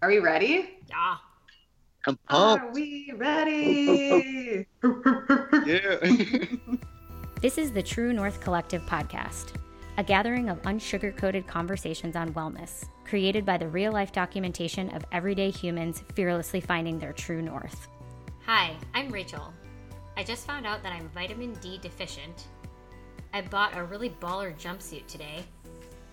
Are we ready? Yeah. I'm pumped. Are we ready? Yeah. This is the True North Collective podcast, a gathering of unsugar-coated conversations on wellness, created by the real-life documentation of everyday humans fearlessly finding their true north. Hi, I'm Rachel. I just found out that I'm vitamin D deficient. I bought a really baller jumpsuit today,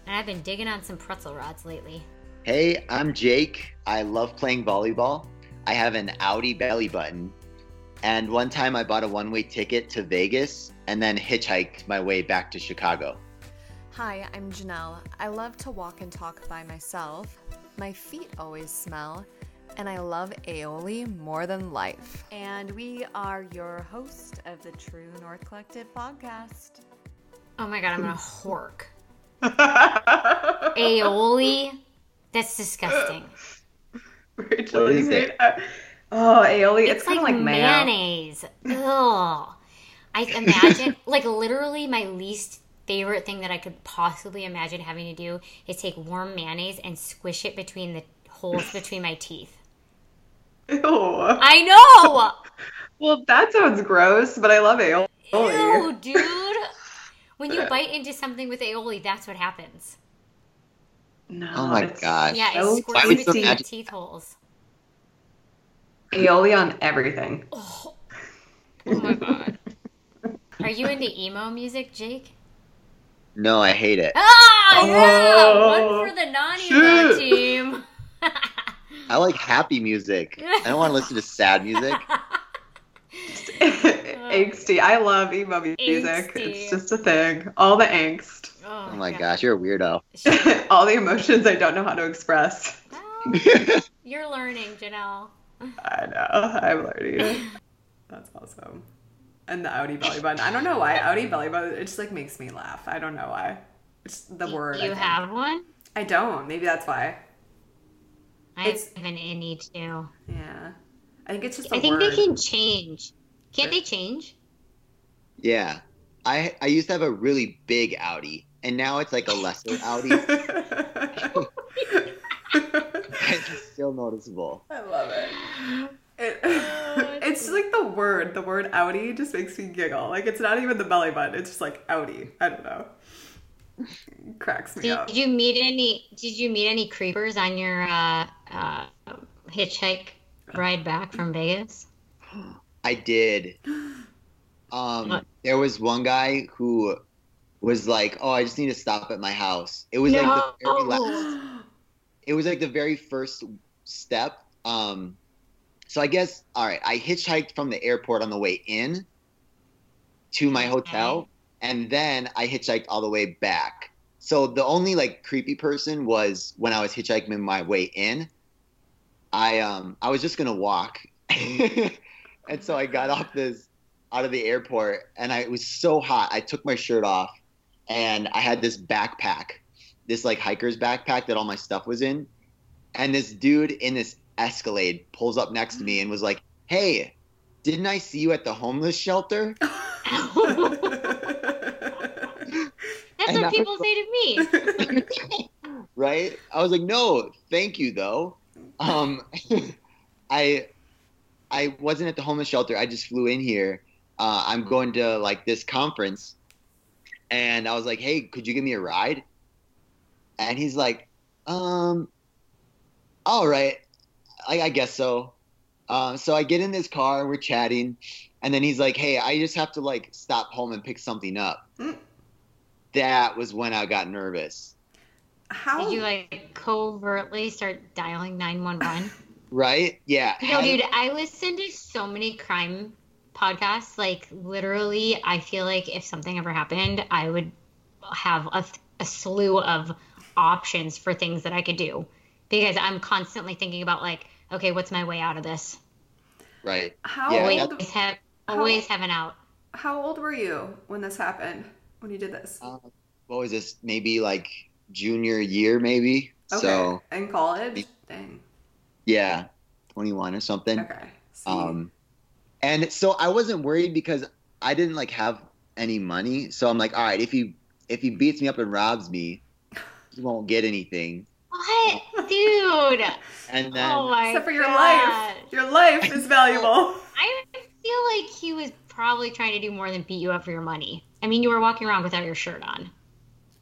and I've been digging on some pretzel rods lately. Hey, I'm Jake. I love playing volleyball. I have an outie belly button. And one time I bought a one way ticket to Vegas and then hitchhiked my way back to Chicago. Hi, I'm Janelle. I love to walk and talk by myself. My feet always smell, and I love aioli more than life. And we are your host of the True North Collective podcast. Oh my god, I'm gonna hork. Aioli? That's disgusting. Rachel, What you is Oh, aioli. It's, It's, kind like, of like, mayo. mayonnaise. Ugh. I imagine, like, literally, my least favorite thing that I could possibly imagine having to do is take warm mayonnaise and squish it between the holes between my teeth. Ew. I know! Well, that sounds gross, but I love aioli. Ew, dude. When you bite into something with aioli, that's what happens. No, Oh my it's gosh. Yeah, so it Why squirts would you between the teeth holes. Aioli on everything. Oh, oh my god. Are you into emo music, Jake? No, I hate it. Ah, yeah! Oh, One for the non-emo shit. team. I like happy music. I don't want to listen to sad music. Angsty. I love emo music. Angsty. It's just a thing. All the angst. Oh, oh my gosh, you're a weirdo. Shit. All the emotions I don't know how to express. Well, you're learning, Janelle. I know. I'm learning. That's awesome. And the outie belly button. I don't know why outie belly button. It just like makes me laugh. I don't know why. It's the word. You have one? I don't. Maybe that's why. I It's- have an innie too. Yeah. I think it's just. a I think word. they can change. Can't they change? yeah. I I used to have a really big outie, and now it's like a lesser outie. it's still noticeable. I love it. It, Oh, it's like the word. The word outie just makes me giggle. Like it's not even the belly button. It's just like outie. I don't know. It cracks me Did, up. did you meet any? Did you meet any creepers on your uh, uh, hitchhike ride back from Vegas? I did. Um, What? there was one guy who was like, "Oh, I just need to stop at my house." It was like the very last. It was like the very first step. Um, so I guess all right. I hitchhiked from the airport on the way in to my hotel, and then I hitchhiked all the way back. So the only like creepy person was when I was hitchhiking my way in. I um I was just gonna walk, and so I got off this out of the airport, and I it was so hot. I took my shirt off, and I had this backpack, this like hiker's backpack that all my stuff was in, and this dude in this Escalade pulls up next to me and was like, "Hey, didn't I see you at the homeless shelter?" That's And what people was say to me. right? I was like, no, thank you though. Um, I I wasn't at the homeless shelter. I just flew in here. Uh, I'm going to like this conference, and I was like, hey, could you give me a ride? And he's like, um, all right, I, I guess so. Uh, so I get in this car, we're chatting, and then he's like, hey, I just have to like stop home and pick something up. Mm. That was when I got nervous. How? Did you like covertly start dialing nine one one? Right? Yeah. No, dude, I listen to so many crime podcasts. Like, literally, I feel like if something ever happened, I would have a, a slew of options for things that I could do because I'm constantly thinking about, like, okay, what's my way out of this? Right. how Yeah, Always old? have, How- always have an out. How old were you when this happened? When you did this? Uh, what was this? Maybe like junior year, maybe. Okay. So in college. Dang. yeah, 21 or something. Okay. See. Um, and so I wasn't worried because I didn't like have any money. So I'm like, all right, if he if he beats me up and robs me, he won't get anything. What? Dude. And then oh my Except for your God. life. Your life is valuable. I feel like he was probably trying to do more than beat you up for your money. I mean, you were walking around without your shirt on.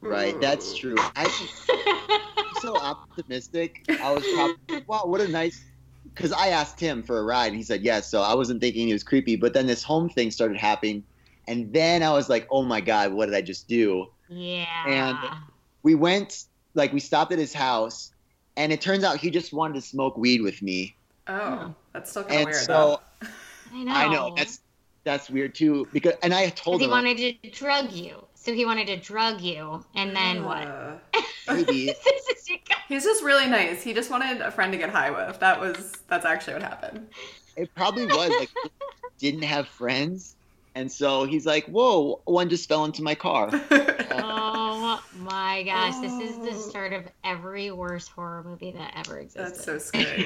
right, that's true. I I'm so optimistic. I was probably wow, what a nice because I asked him for a ride and he said yes, so I wasn't thinking he was creepy. But then this home thing started happening, and then I was like, oh my god, what did I just do? yeah. And we went like we stopped at his house and it turns out he just wanted to smoke weed with me Oh, hmm. that's still kind of and weird. so I know. i know that's that's weird too because and i told Because he him wanted to drug you. So he wanted to drug you, and then what? Uh, maybe this is. He's just really nice. He just wanted a friend to get high with. That was that's actually what happened. it probably was like didn't have friends and so he's like whoa one just fell into my car Oh my gosh, this is the Oh. start of every worst horror movie that ever existed. That's so scary.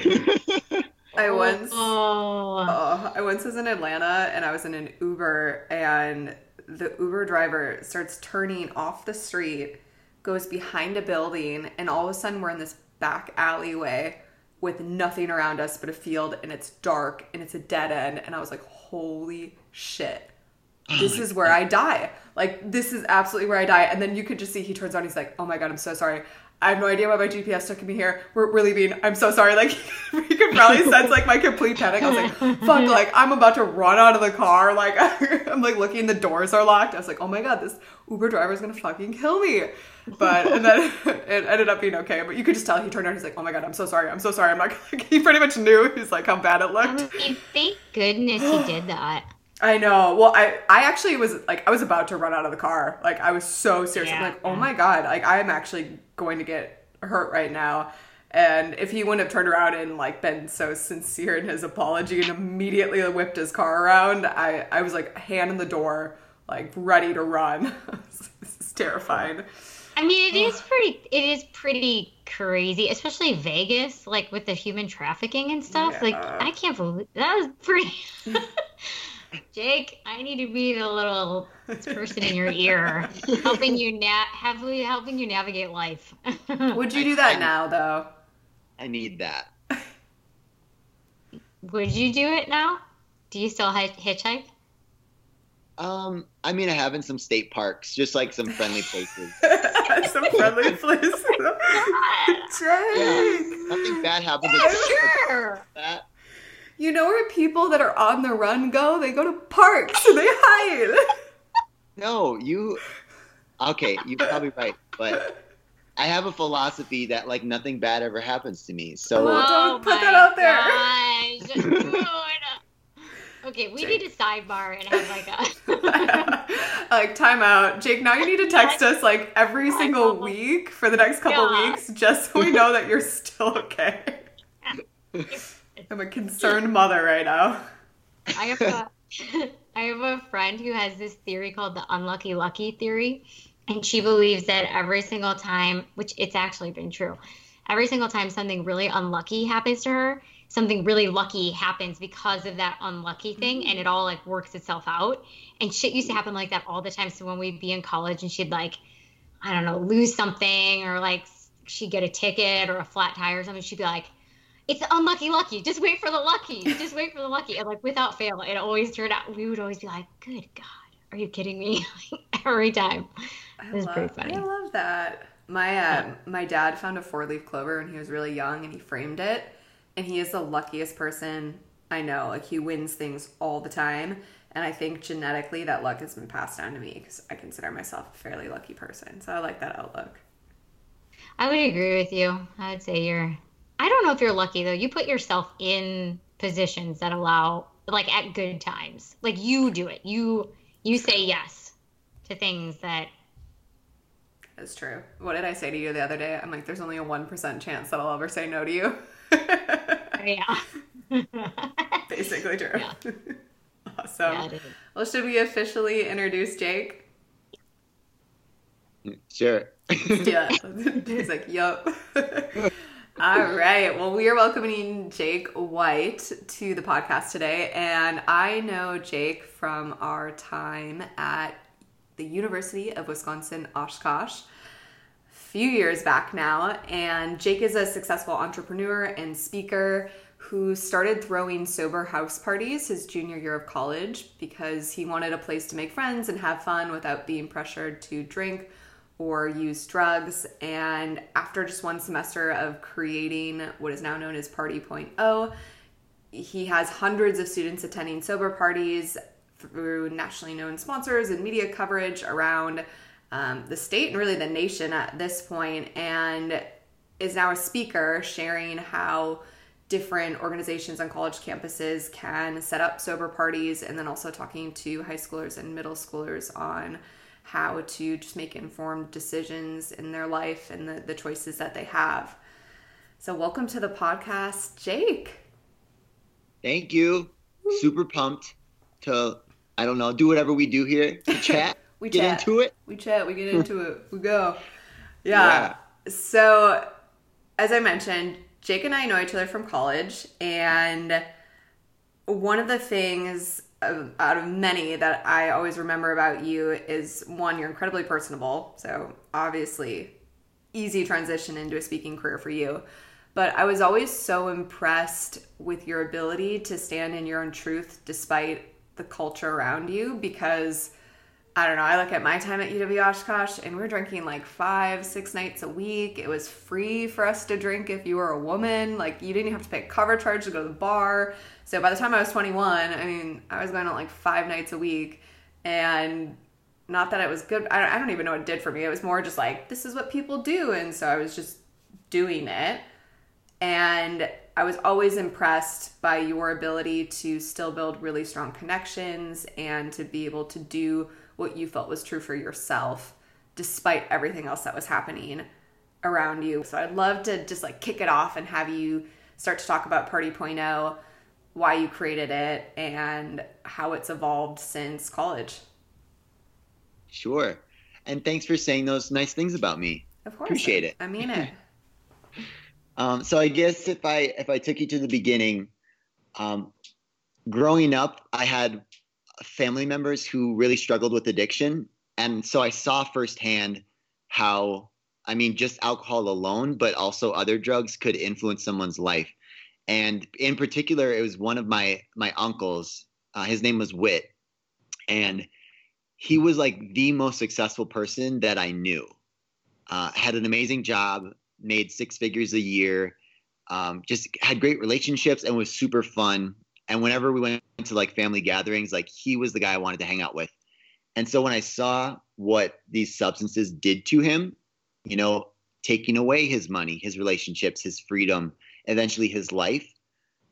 I once Oh. oh, I once was in Atlanta and I was in an Uber and the Uber driver starts turning off the street, goes behind a building, and all of a sudden we're in this back alleyway with nothing around us but a field and it's dark and it's a dead end and I was like, "Holy shit." this is where I die. Like this is absolutely where I die. And then you could just see he turns on. He's like, "Oh my god, I'm so sorry. I have no idea why my GPS took me here. We're, we're leaving. I'm so sorry." Like you could probably sense like my complete panic. I was like, "Fuck!" Like I'm about to run out of the car. Like I'm like looking. The doors are locked. I was like, "Oh my god, this Uber driver is gonna fucking kill me." But and then it ended up being okay. But you could just tell he turned on. He's like, "Oh my god, I'm so sorry. I'm so sorry." I'm like, he pretty much knew. He's like how bad it um, I looked. mean, thank goodness he did that. I know. Well, I I actually was like I was about to run out of the car. Like I was so serious. I'm like, "Oh mm. my god, like I am actually going to get hurt right now." And if he wouldn't have turned around and like been so sincere in his apology and immediately whipped his car around, I I was like hand in the door, like ready to run. this is terrifying. I mean, it is pretty. It is pretty crazy, especially Vegas, like with the human trafficking and stuff. Like, I can't believe that was pretty. Jake, I need to be the little person in your ear, helping you na- helping helping you navigate life. Would you do that now though? i need that Would you do it now? Do you still hi- hitchhike? um i mean i have in some state parks just like some friendly places Some friendly places. Jake. nothing bad happens Yeah, Sure. that You know where people that are on the run go? They go to parks and they hide. No, you. Okay, you're probably right, but I have a philosophy that like nothing bad ever happens to me. So Well, don't Oh put that out there. gosh. Lord. Okay, we need a sidebar and have like a. like time out. Jake, now you need to text us like every single week for the next couple Yeah. weeks just so we know that you're still okay. I'm a concerned mother right now. I have a I have a friend who has this theory called the unlucky lucky theory, and she believes that every single time, which it's actually been true, every single time something really unlucky happens to her, something really lucky happens because of that unlucky thing, and it all like works itself out. And shit used to happen like that all the time. So when we'd be in college and she'd like, I don't know, lose something or like she'd get a ticket or a flat tire or something, she'd be like, it's unlucky lucky. Just wait for the lucky. Just wait for the lucky. And like without fail, it always turned out. We would always be like, "Good God, are you kidding me?" Every time. I It was love, pretty funny. I love that. My uh, my dad found a four leaf clover when he was really young, and he framed it. And he is the luckiest person I know. Like he wins things all the time, and I think genetically that luck has been passed down to me because I consider myself a fairly lucky person. So I like that outlook. I would agree with you. I would say you're. I don't know if you're lucky though. You put yourself in positions that allow, like at good times, like you do it. You you say yes to things that. That's true. What did I say to you the other day? I'm like, there's only a one percent chance that I'll ever say no to you. Oh, yeah. Basically true. Yeah. awesome. Yeah, well, should we officially introduce Jake? sure. Yeah. He's like, yup. All right. Well, we are welcoming Jake White to the podcast today. And I know Jake from our time at the University of Wisconsin Oshkosh. A few years back now. And Jake is a successful entrepreneur and speaker who started throwing sober house parties his junior year of college because he wanted a place to make friends and have fun without being pressured to drink or use drugs. And after just one semester of creating what is now known as Party.0, he has hundreds of students attending sober parties through nationally known sponsors and media coverage around um, the state and really the nation at this point, and is now a speaker sharing how different organizations on college campuses can set up sober parties and then also talking to high schoolers and middle schoolers on how to just make informed decisions in their life and the, the choices that they have. So, welcome to the podcast, Jake. Thank you. Super pumped to, I don't know, do whatever we do here to chat. we get chat. into it. We chat. We get into it. We go. Yeah. yeah. So, as I mentioned, Jake and I know each other from college, and one of the things out of many that I always remember about you is one, you're incredibly personable. So, obviously, easy transition into a speaking career for you. But I was always so impressed with your ability to stand in your own truth despite the culture around you because I don't know. I look at my time at UW Oshkosh and we're drinking like five, six nights a week. It was free for us to drink if you were a woman. Like you didn't have to pay a cover charge to go to the bar. So by the time I was 21, I mean, I was going out like five nights a week. And not that it was good. I don't even know what it did for me. It was more just like, this is what people do. And so I was just doing it. And I was always impressed by your ability to still build really strong connections and to be able to do what you felt was true for yourself despite everything else that was happening around you. So I'd love to just like kick it off and have you start to talk about Party.0, why you created it, and how it's evolved since college. Sure. And thanks for saying those nice things about me. Of course. Appreciate it. I mean it. um, so I guess if I if I took you to the beginning, um, growing up, I had family members who really struggled with addiction. And so I saw firsthand how, I mean, just alcohol alone, but also other drugs could influence someone's life. And in particular, it was one of my my uncles. Uh, his name was Wit, and he was like the most successful person that I knew. Uh, had an amazing job, made six figures a year, um, just had great relationships, and was super fun and whenever we went to like family gatherings, like he was the guy I wanted to hang out with. And so when I saw what these substances did to him, you know, taking away his money, his relationships, his freedom, eventually his life,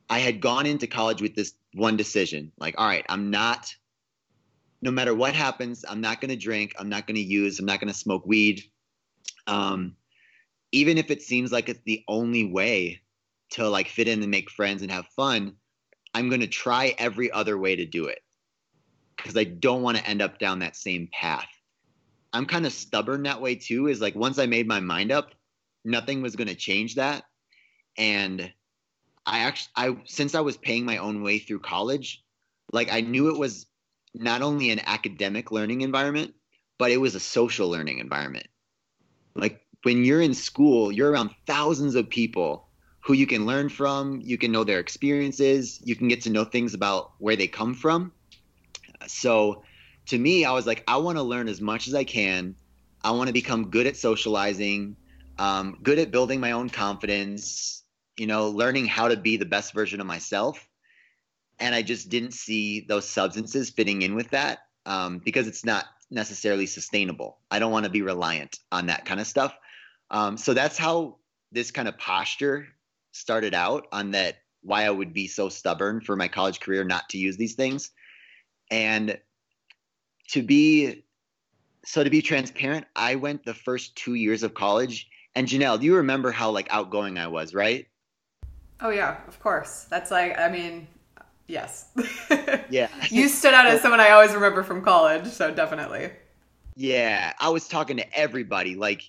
I had gone into college with this one decision like, all right, I'm not, no matter what happens, I'm not going to drink, I'm not going to use, I'm not going to smoke weed. Um, even if it seems like it's the only way to like fit in and make friends and have fun, I'm going to try every other way to do it because I don't want to end up down that same path. I'm kind of stubborn that way too, is like once I made my mind up, nothing was going to change that. And I actually, I, since I was paying my own way through college, like I knew it was not only an academic learning environment, but it was a social learning environment. Like when you're in school, you're around thousands of people who you can learn from. You can know their experiences. You can get to know things about where they come from. So to me, I was like, I want to learn as much as I can. I want to become good at socializing, um, good at building my own confidence, you know, learning how to be the best version of myself. And I just didn't see those substances fitting in with that um, because it's not necessarily sustainable. I don't want to be reliant on that kind of stuff. Um, so that's how this kind of posture started out on that why I would be so stubborn for my college career not to use these things. And to be so to be transparent, I went the first two years of college. And Janelle, do you remember how like outgoing I was, right? Oh yeah, of course. That's like I mean, yes. yeah. you stood out as someone I always remember from college, so definitely. Yeah, I was talking to everybody. Like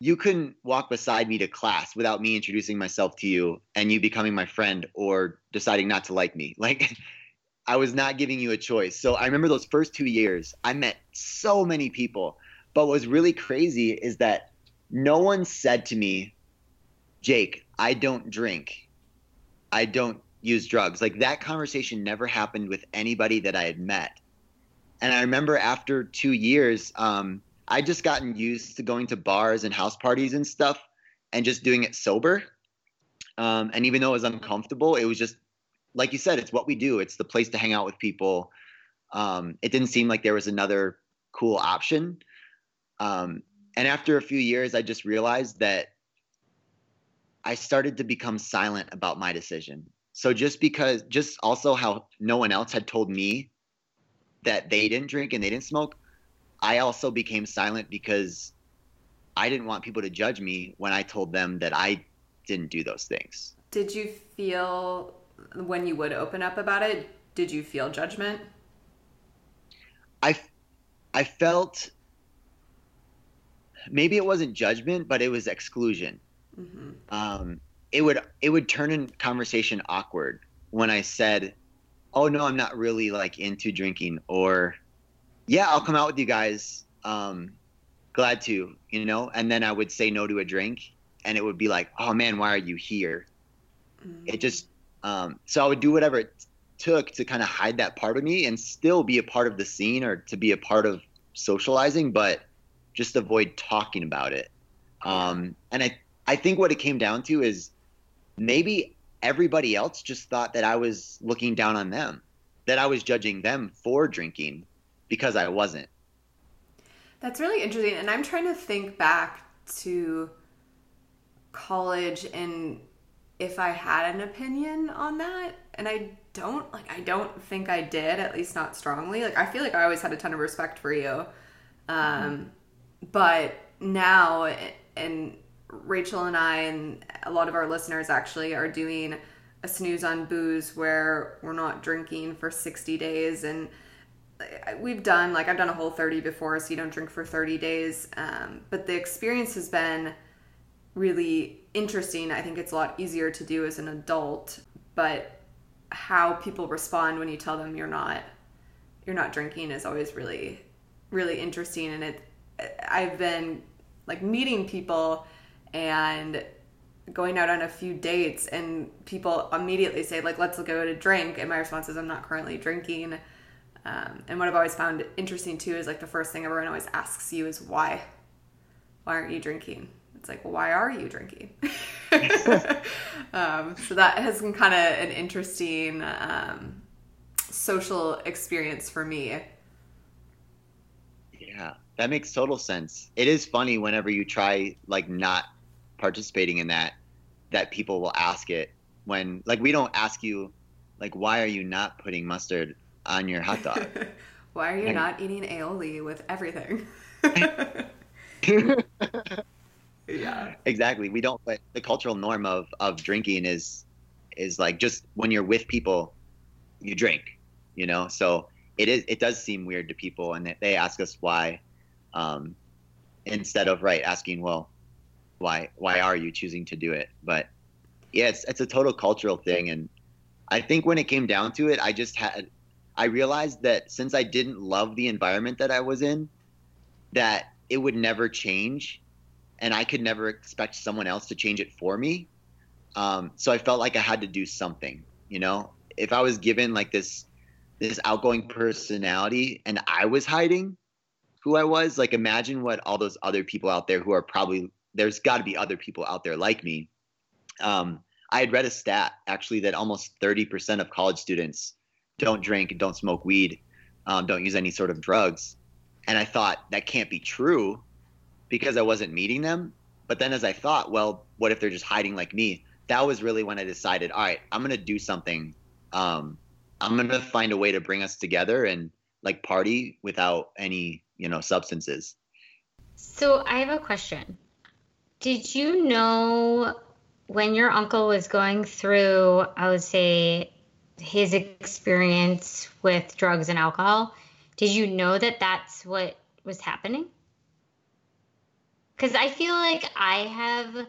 you couldn't walk beside me to class without me introducing myself to you and you becoming my friend or deciding not to like me. Like I was not giving you a choice. So I remember those first two years, I met so many people. But what was really crazy is that no one said to me, Jake, I don't drink. I don't use drugs. Like that conversation never happened with anybody that I had met. And I remember after two years, um, I just gotten used to going to bars and house parties and stuff and just doing it sober. Um, and even though it was uncomfortable, it was just like you said, it's what we do. It's the place to hang out with people. Um, it didn't seem like there was another cool option. Um, and after a few years, I just realized that I started to become silent about my decision. So just because, just also how no one else had told me that they didn't drink and they didn't smoke, I also became silent because I didn't want people to judge me when I told them that I didn't do those things. Did you feel when you would open up about it, did you feel judgment? I, I felt maybe it wasn't judgment, but it was exclusion. Mm-hmm. Um, it would it would turn in conversation awkward when I said, "Oh no, I'm not really like into drinking," or "Yeah, I'll come out with you guys. Um, glad to," you know. And then I would say no to a drink, and it would be like, "Oh man, why are you here?" Mm-hmm. It just um, so I would do whatever it took to kind of hide that part of me and still be a part of the scene or to be a part of socializing, but just avoid talking about it. Um, and I, I think what it came down to is maybe everybody else just thought that I was looking down on them, that I was judging them for drinking because I wasn't. That's really interesting. And I'm trying to think back to college and if I had an opinion on that. And I don't like I don't think I did, at least not strongly. Like I feel like I always had a ton of respect for you. Um but now and Rachel and I and a lot of our listeners actually are doing a snooze on booze where we're not drinking for 60 days and we've done like I've done a whole 30 before so you don't drink for 30 days um, but the experience has been really interesting. I think it's a lot easier to do as an adult, but how people respond when you tell them you're not you're not drinking is always really really interesting. And it I've been like meeting people and going out on a few dates and people immediately say like let's go to drink. And my response is i'm not currently drinking um, and what i've always found interesting too is like the first thing everyone always asks you is why why aren't you drinking it's like, well, why are you drinking? um, so that has been kind of an interesting um, social experience for me. Yeah, that makes total sense. It is funny whenever you try like not participating in that, that people will ask it when like we don't ask you like why are you not putting mustard on your hot dog? why are you not eating aioli with everything? yeah exactly we don't but the cultural norm of of drinking is is like just when you're with people you drink you know so it is it does seem weird to people and they ask us why um instead of right asking well why why are you choosing to do it but yeah it's it's a total cultural thing and i think when it came down to it i just had i realized that since i didn't love the environment that i was in that it would never change and I could never expect someone else to change it for me. Um, so I felt like I had to do something. You know, if I was given like this this outgoing personality and I was hiding who I was, like imagine what all those other people out there who are probably there's got to be other people out there like me. Um, I had read a stat actually that almost 30% of college students don't drink, don't smoke weed, um, don't use any sort of drugs. And I thought that can't be true because I wasn't meeting them. But then as I thought, well, what if they're just hiding like me? That was really when I decided, all right, I'm gonna do something. Um, I'm gonna find a way to bring us together and like party without any, you know, substances. So I have a question. Did you know when your uncle was going through, I would say, his experience with drugs and alcohol, did you know that that's what was happening? because I feel like I have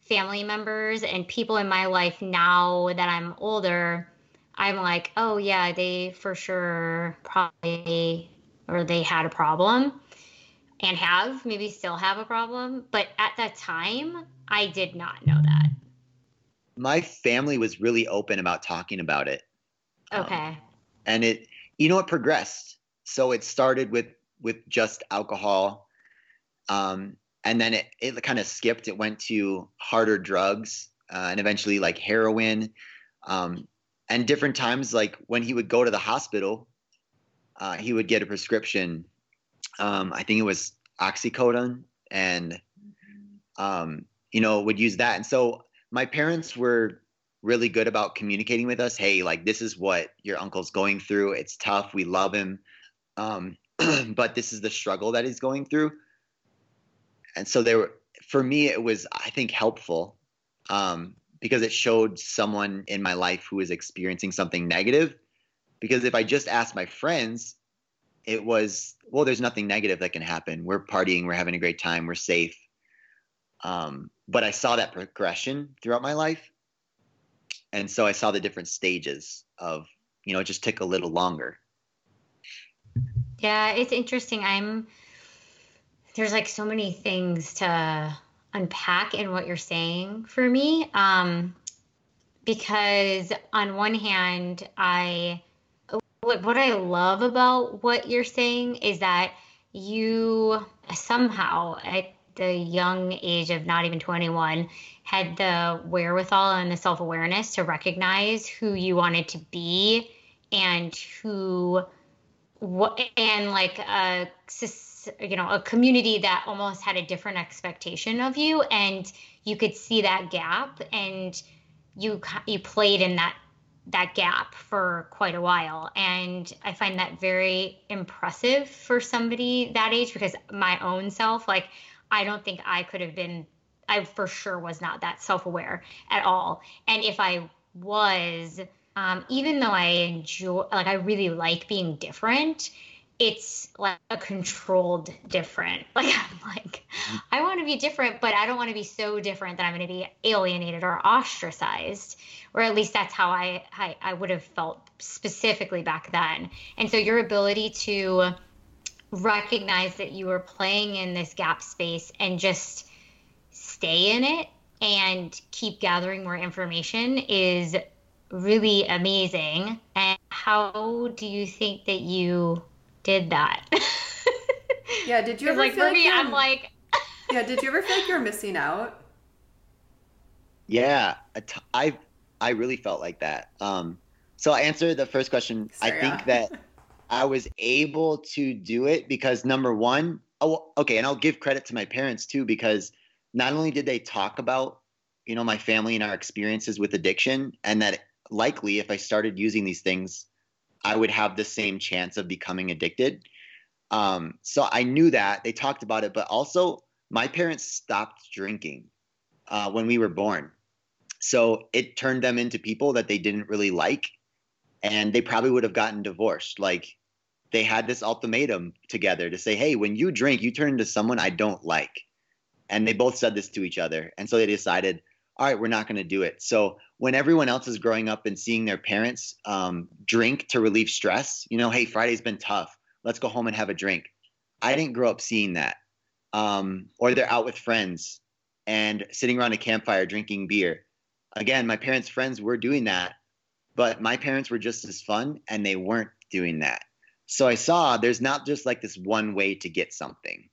family members and people in my life now that I'm older. I'm like, oh yeah, they for sure probably or they had a problem. and have maybe still have a problem. But at that time, I did not know that. My family was really open about talking about it. Um, okay. Um, and it, you know, it progressed. So it started with with just alcohol, um, and then it it kind of skipped. It went to harder drugs, uh, and eventually like heroin. Um, and different times, like when he would go to the hospital, uh, he would get a prescription. Um, I think it was oxycodone, and um, you know would use that. And so my parents were really good about communicating with us. Hey, like this is what your uncle's going through. It's tough. We love him, um, but this is the struggle that he's going through. And so there, were, for me, it was I think helpful um, because it showed someone in my life who was experiencing something negative. Because if I just asked my friends, it was, well, there's nothing negative that can happen. We're partying, we're having a great time, we're safe. Um, but I saw that progression throughout my life. And so I saw the different stages of, you know, it just took a little longer. Yeah, it's interesting. I'm, there's like so many things to unpack in what you're saying for me. Um, because on one hand, I what I love about what you're saying is that you somehow at the young age of not even 21 had the wherewithal and the self-awareness to recognize who you wanted to be and who what and like a you know a community that almost had a different expectation of you. And you could see that gap and you you played in that that gap for quite a while. And i find that very impressive for somebody that age because my own self like i don't think i could have been i for sure was not that self-aware at all and if i was um, even though i enjoy like i really like being different it's like a controlled different. Like I'm like, I want to be different, but I don't want to be so different that I'm going to be alienated or ostracized. Or at least that's how I, I I would have felt specifically back then. And so your ability to recognize that you were playing in this gap space and just stay in it and keep gathering more information is really amazing. And how do you think that you did that. yeah, did you ever like feel for me, I'm like Yeah, did you ever feel like you're missing out? Yeah, I I really felt like that. Um so I answer the first question. Sorry, I think yeah. that I was able to do it because number one, oh, okay, and I'll give credit to my parents too because not only did they talk about, you know, my family and our experiences with addiction, and that likely if I started using these things, I would have the same chance of becoming addicted. Um, so I knew that they talked about it, but also my parents stopped drinking uh, when we were born. So it turned them into people that they didn't really like, and they probably would have gotten divorced. Like they had this ultimatum together to say, hey, when you drink, you turn into someone I don't like. And they both said this to each other. And so they decided, all right, we're not going to do it. So when everyone else is growing up and seeing their parents um, drink to relieve stress, you know, hey, Friday's been tough. Let's go home and have a drink. I didn't grow up seeing that. Um, or they're out with friends and sitting around a campfire drinking beer. Again, my parents' friends were doing that, but my parents were just as fun and they weren't doing that. So I saw there's not just like this one way to get something.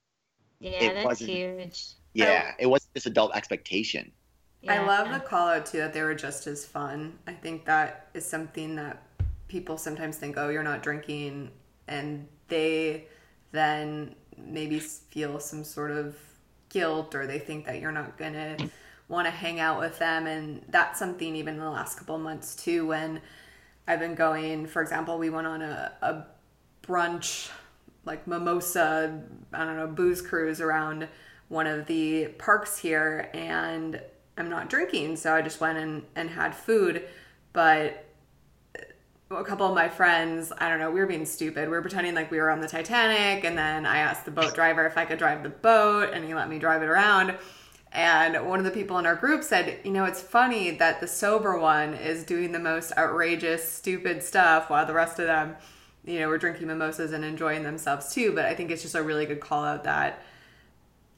Yeah, it that's huge. Yeah, it wasn't this adult expectation. Yeah. I love the call out too that they were just as fun. I think that is something that people sometimes think, oh, you're not drinking, and they then maybe feel some sort of guilt or they think that you're not gonna want to hang out with them, and that's something even in the last couple months too when I've been going. For example, we went on a, a brunch like mimosa, I don't know, booze cruise around one of the parks here and I'm not drinking, so I just went and, and had food. But a couple of my friends, I don't know, we were being stupid. We were pretending like we were on the Titanic, and then I asked the boat driver if I could drive the boat, and he let me drive it around. And one of the people in our group said, You know, it's funny that the sober one is doing the most outrageous, stupid stuff while the rest of them you know, were drinking mimosas and enjoying themselves too. But I think it's just a really good call out that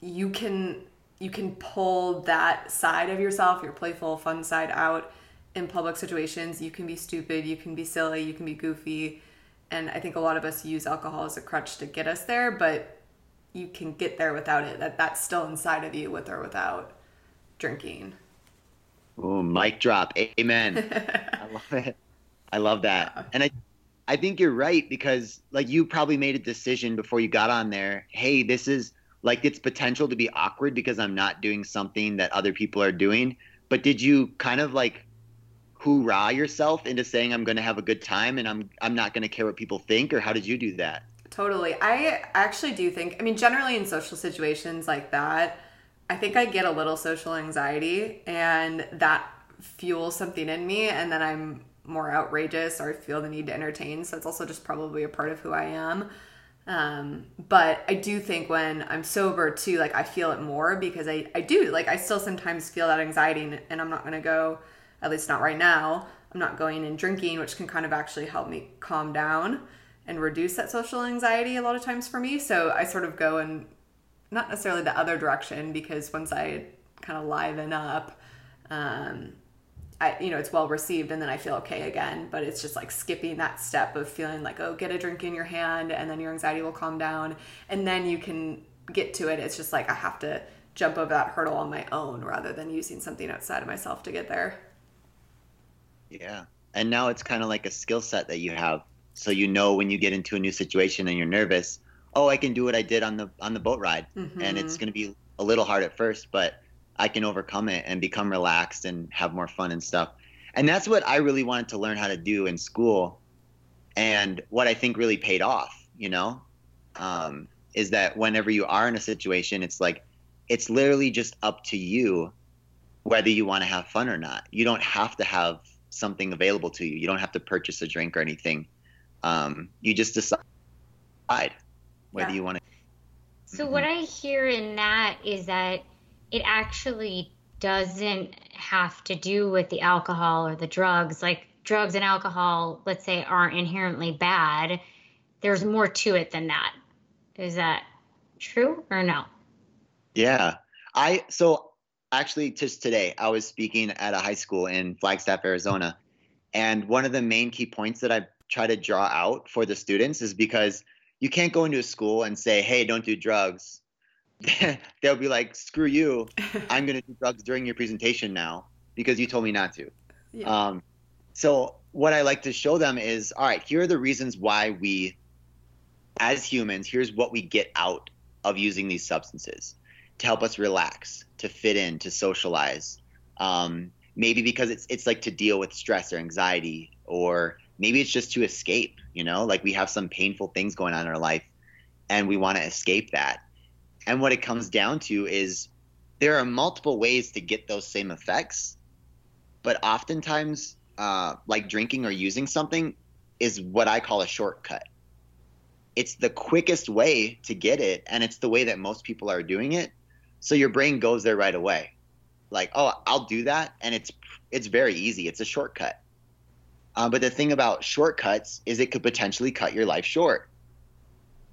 you can you can pull that side of yourself, your playful, fun side out in public situations. You can be stupid, you can be silly, you can be goofy. And I think a lot of us use alcohol as a crutch to get us there, but you can get there without it. That that's still inside of you with or without drinking. Oh, mic drop. Amen. I love it. I love that. And I I think you're right because like you probably made a decision before you got on there. Hey, this is like its potential to be awkward because I'm not doing something that other people are doing. But did you kind of like hoorah yourself into saying I'm going to have a good time and I'm I'm not going to care what people think or how did you do that? Totally. I actually do think I mean generally in social situations like that, I think I get a little social anxiety and that fuels something in me and then I'm more outrageous or I feel the need to entertain. So it's also just probably a part of who I am. Um, but I do think when I'm sober too, like I feel it more because I, I do, like I still sometimes feel that anxiety and, and I'm not going to go, at least not right now. I'm not going and drinking, which can kind of actually help me calm down and reduce that social anxiety a lot of times for me. So I sort of go in not necessarily the other direction because once I kind of liven up, um, I, you know, it's well received and then I feel okay again. But it's just like skipping that step of feeling like, oh, get a drink in your hand and then your anxiety will calm down and then you can get to it. It's just like I have to jump over that hurdle on my own rather than using something outside of myself to get there. Yeah. And now it's kind of like a skill set that you have. So you know when you get into a new situation and you're nervous, oh, I can do what I did on the on the boat ride. Mm-hmm. And it's going to be a little hard at first, but I can overcome it and become relaxed and have more fun and stuff. And that's what I really wanted to learn how to do in school. And what I think really paid off, you know, um, is that whenever you are in a situation, it's like, it's literally just up to you whether you want to have fun or not. You don't have to have something available to you. You don't have to purchase a drink or anything. Um, you just decide whether yeah. you want to. So, mm-hmm. what I hear in that is that it actually doesn't have to do with the alcohol or the drugs. Like drugs and alcohol, let's say, aren't inherently bad. There's more to it than that. Is that true or no? Yeah. I so actually just today I was speaking at a high school in Flagstaff, Arizona, and one of the main key points that I try to draw out for the students is because you can't go into a school and say, "Hey, don't do drugs," they'll be like, "Screw you! I'm going to do drugs during your presentation now because you told me not to." Yeah. Um, so what I like to show them is, all right, here are the reasons why we, as humans, here's what we get out of using these substances to help us relax, to fit in, to socialize. Um, maybe because it's it's like to deal with stress or anxiety, or maybe it's just to escape. You know, like we have some painful things going on in our life, and we want to escape that. And what it comes down to is there are multiple ways to get those same effects, but oftentimes, uh, like drinking or using something is what I call a shortcut. It's the quickest way to get it, and it's the way that most people are doing it. So your brain goes there right away, like, oh, I'll do that, and it's it's very easy. It's a shortcut. Uh, but the thing about shortcuts is it could potentially cut your life short.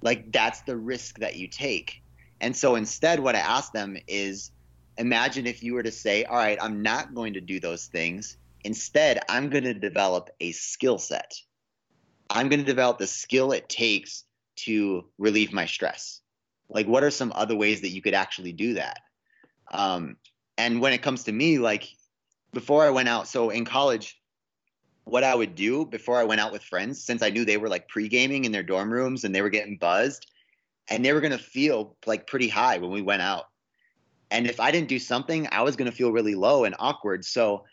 Like that's the risk that you take and so instead, what I ask them is imagine if you were to say, all right, I'm not going to do those things. Instead, I'm going to develop a skill set. I'm going to develop the skill it takes to relieve my stress. Like, what are some other ways that you could actually do that? Um, and when it comes to me, like before I went out, so in college, what I would do before I went out with friends, since I knew they were like pre gaming in their dorm rooms and they were getting buzzed, and they were going to feel like pretty high when we went out. And if I didn't do something, I was going to feel really low and awkward. So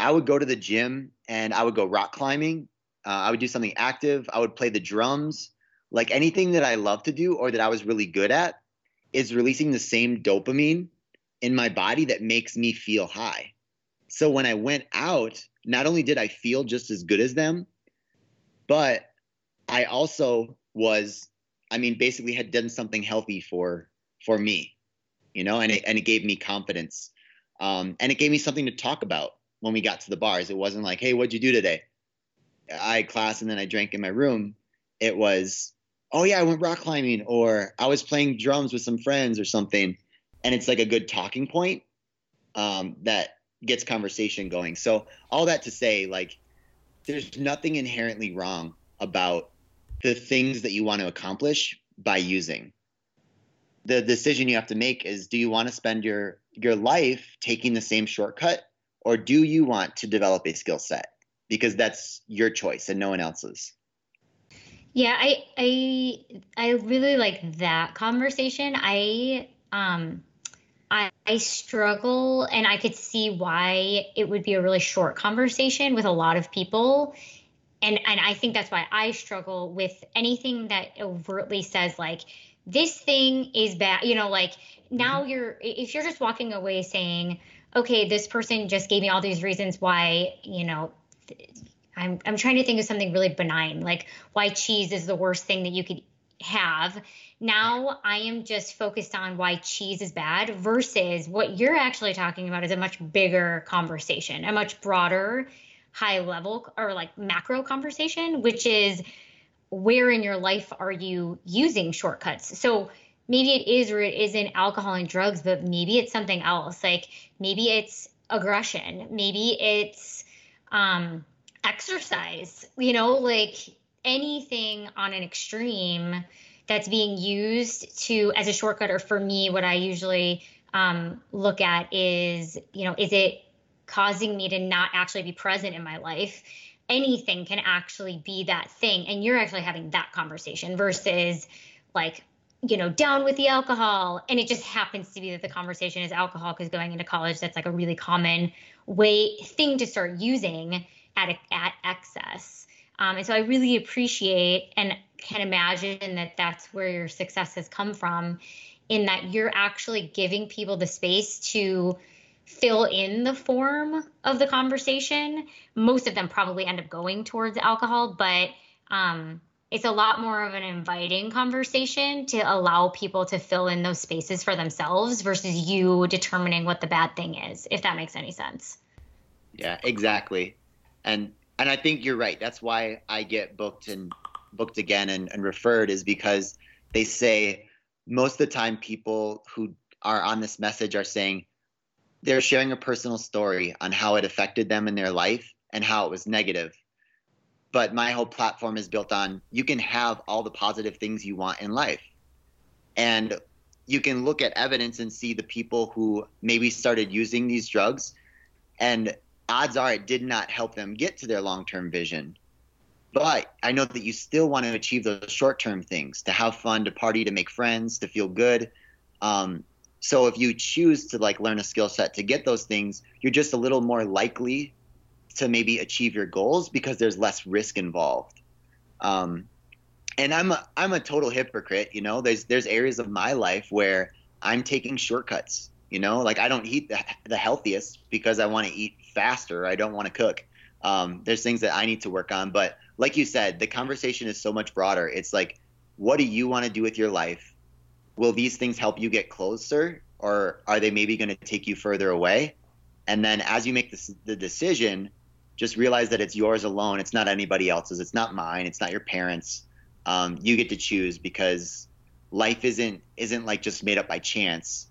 I would go to the gym and I would go rock climbing. Uh, I would do something active. I would play the drums. Like anything that I love to do or that I was really good at is releasing the same dopamine in my body that makes me feel high. So when I went out, not only did I feel just as good as them, but I also was I mean, basically had done something healthy for for me, you know, and it and it gave me confidence, um, and it gave me something to talk about when we got to the bars. It wasn't like, hey, what'd you do today? I had class and then I drank in my room. it was, oh yeah, I went rock climbing, or I was playing drums with some friends or something. And it's like a good talking point um, that gets conversation going. So all that to say, like, there's nothing inherently wrong about the things that you want to accomplish by using. The decision you have to make is do you want to spend your your life taking the same shortcut or do you want to develop a skill set? Because that's your choice and no one else's. Yeah, I I I really like that conversation. I um I, I struggle and I could see why it would be a really short conversation with a lot of people. And and I think that's why I struggle with anything that overtly says like this thing is bad, you know, like now mm-hmm. you're if you're just walking away saying, okay, this person just gave me all these reasons why, you know, I'm I'm trying to think of something really benign, like why cheese is the worst thing that you could have. Now I am just focused on why cheese is bad versus what you're actually talking about is a much bigger conversation, a much broader, high level or like macro conversation, which is where in your life are you using shortcuts? So maybe it is or it isn't alcohol and drugs, but maybe it's something else. Like maybe it's aggression, maybe it's um, exercise, you know, like anything on an extreme that's being used to as a shortcut or for me what i usually um, look at is you know is it causing me to not actually be present in my life anything can actually be that thing. And you're actually having that conversation versus like you know down with the alcohol. And it just happens to be that the conversation is alcohol because going into college that's like a really common way thing to start using at at excess. Um, and so I really appreciate and can imagine that that's where your success has come from, in that you're actually giving people the space to fill in the form of the conversation. Most of them probably end up going towards alcohol, but um, it's a lot more of an inviting conversation to allow people to fill in those spaces for themselves versus you determining what the bad thing is, if that makes any sense. Yeah, exactly. And and I think you're right. That's why I get booked and booked again and, and referred is because they say most of the time people who are on this message are saying they're sharing a personal story on how it affected them in their life and how it was negative. But my whole platform is built on you can have all the positive things you want in life. And you can look at evidence and see the people who maybe started using these drugs and odds are it did not help them get to their long term vision. But I know that you still want to achieve those short term things to have fun, to party, to make friends, to feel good. Um, so if you choose to like learn a skill set to get those things, you're just a little more likely to maybe achieve your goals because there's less risk involved. Um, and I'm a, I'm a total hypocrite, you know. There's there's areas of my life where I'm taking shortcuts, you know. Like I don't eat the, the healthiest because I want to eat faster. I don't want to cook. Um, there's things that I need to work on. But like you said, the conversation is so much broader. It's like, what do you want to do with your life? Will these things help you get closer, or are they maybe going to take you further away? And then as you make this, the decision, just realize that it's yours alone. It's not anybody else's. It's not mine. It's not your parents. Um, you get to choose because life isn't isn't like just made up by chance.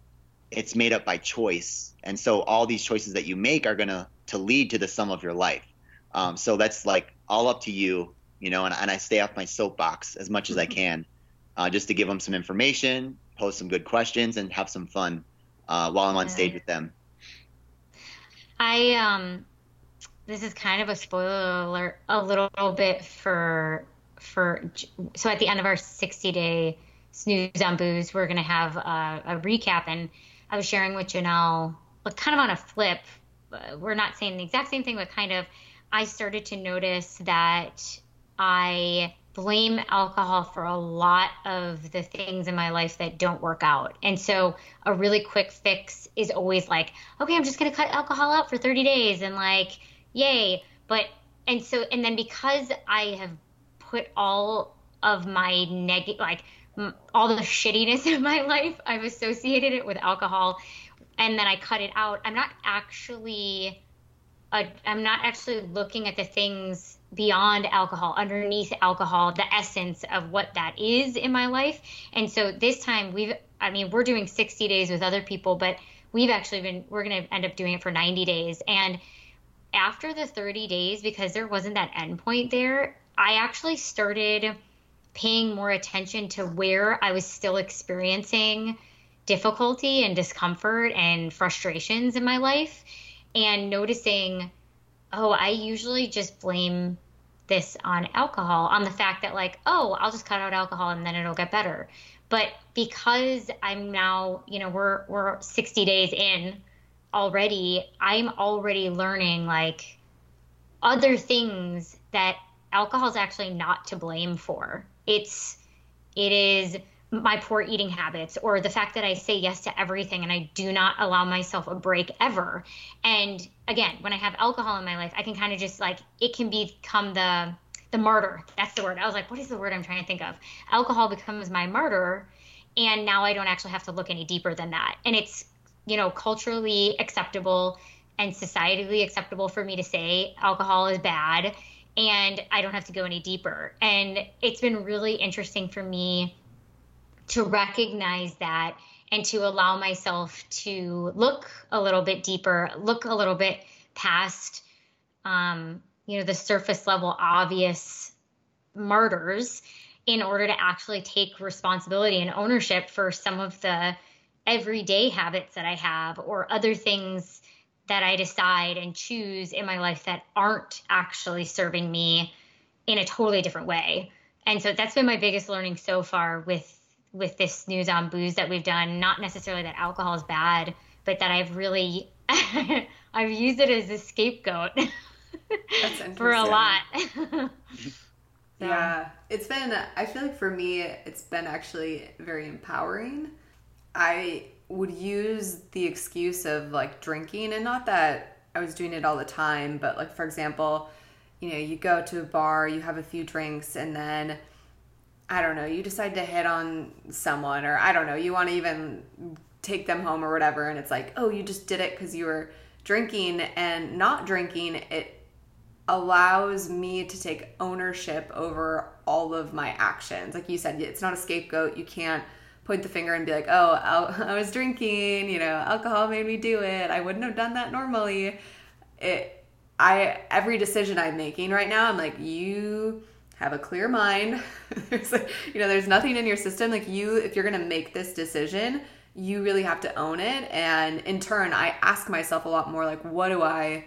It's made up by choice. And so all these choices that you make are gonna to lead to the sum of your life. Um, so that's like all up to you, you know. And, and I stay off my soapbox as much as I can, uh, just to give them some information, pose some good questions, and have some fun uh, while I'm on stage with them. I um, this is kind of a spoiler alert, a little bit for for so at the end of our 60 day snooze on booze, we're gonna have a, a recap, and I was sharing with Janelle, like kind of on a flip uh, we're not saying the exact same thing, but kind of, I started to notice that I blame alcohol for a lot of the things in my life that don't work out. And so a really quick fix is always like, okay, I'm just going to cut alcohol out for 30 days and like, yay. But, and so, and then because I have put all of my negative, like, all the shittiness in my life, I've associated it with alcohol and then I cut it out, I'm not actually uh, i am not actually looking at the things beyond alcohol, underneath alcohol, the essence of what that is in my life. And so this time we've, I mean, we're doing 60 days with other people, but we've actually been, we're going to end up doing it for 90 days. And after the 30 days, because there wasn't that endpoint there, I actually started paying more attention to where I was still experiencing difficulty and discomfort and frustrations in my life and noticing oh, I usually just blame this on alcohol, on the fact that, like, oh, I'll just cut out alcohol and then it'll get better. But because I'm now, you know, we're we're 60 days in already, I'm already learning like other things that alcohol is actually not to blame for. It's it is my poor eating habits or the fact that I say yes to everything and I do not allow myself a break ever. And again, when I have alcohol in my life, I can kind of just like it can become the the martyr. That's the word. I was like, what is the word I'm trying to think of? Alcohol becomes my martyr and now I don't actually have to look any deeper than that. And it's, you know, culturally acceptable and societally acceptable for me to say alcohol is bad and I don't have to go any deeper. And it's been really interesting for me to recognize that and to allow myself to look a little bit deeper, look a little bit past, um, you know, the surface level obvious martyrs in order to actually take responsibility and ownership for some of the everyday habits that I have or other things that I decide and choose in my life that aren't actually serving me in a totally different way. And so that's been my biggest learning so far with with this snooze on booze that we've done, not necessarily that alcohol is bad, but that I've really I've used it as a scapegoat for a lot. yeah, it's been I feel like for me it's been actually very empowering. I would use the excuse of like drinking and not that I was doing it all the time, but like for example, you know, you go to a bar, you have a few drinks and then I don't know, you decide to hit on someone, or I don't know, you want to even take them home or whatever, and it's like, oh, you just did it because you were drinking and not drinking, it allows me to take ownership over all of my actions. Like you said, it's not a scapegoat. You can't point the finger and be like, oh, I was drinking, you know, alcohol made me do it. I wouldn't have done that normally. It, I, every decision I'm making right now, I'm like, you have a clear mind. there's you know, there's nothing in your system. Like you, if you're gonna make this decision, you really have to own it. And in turn, I ask myself a lot more like, what do I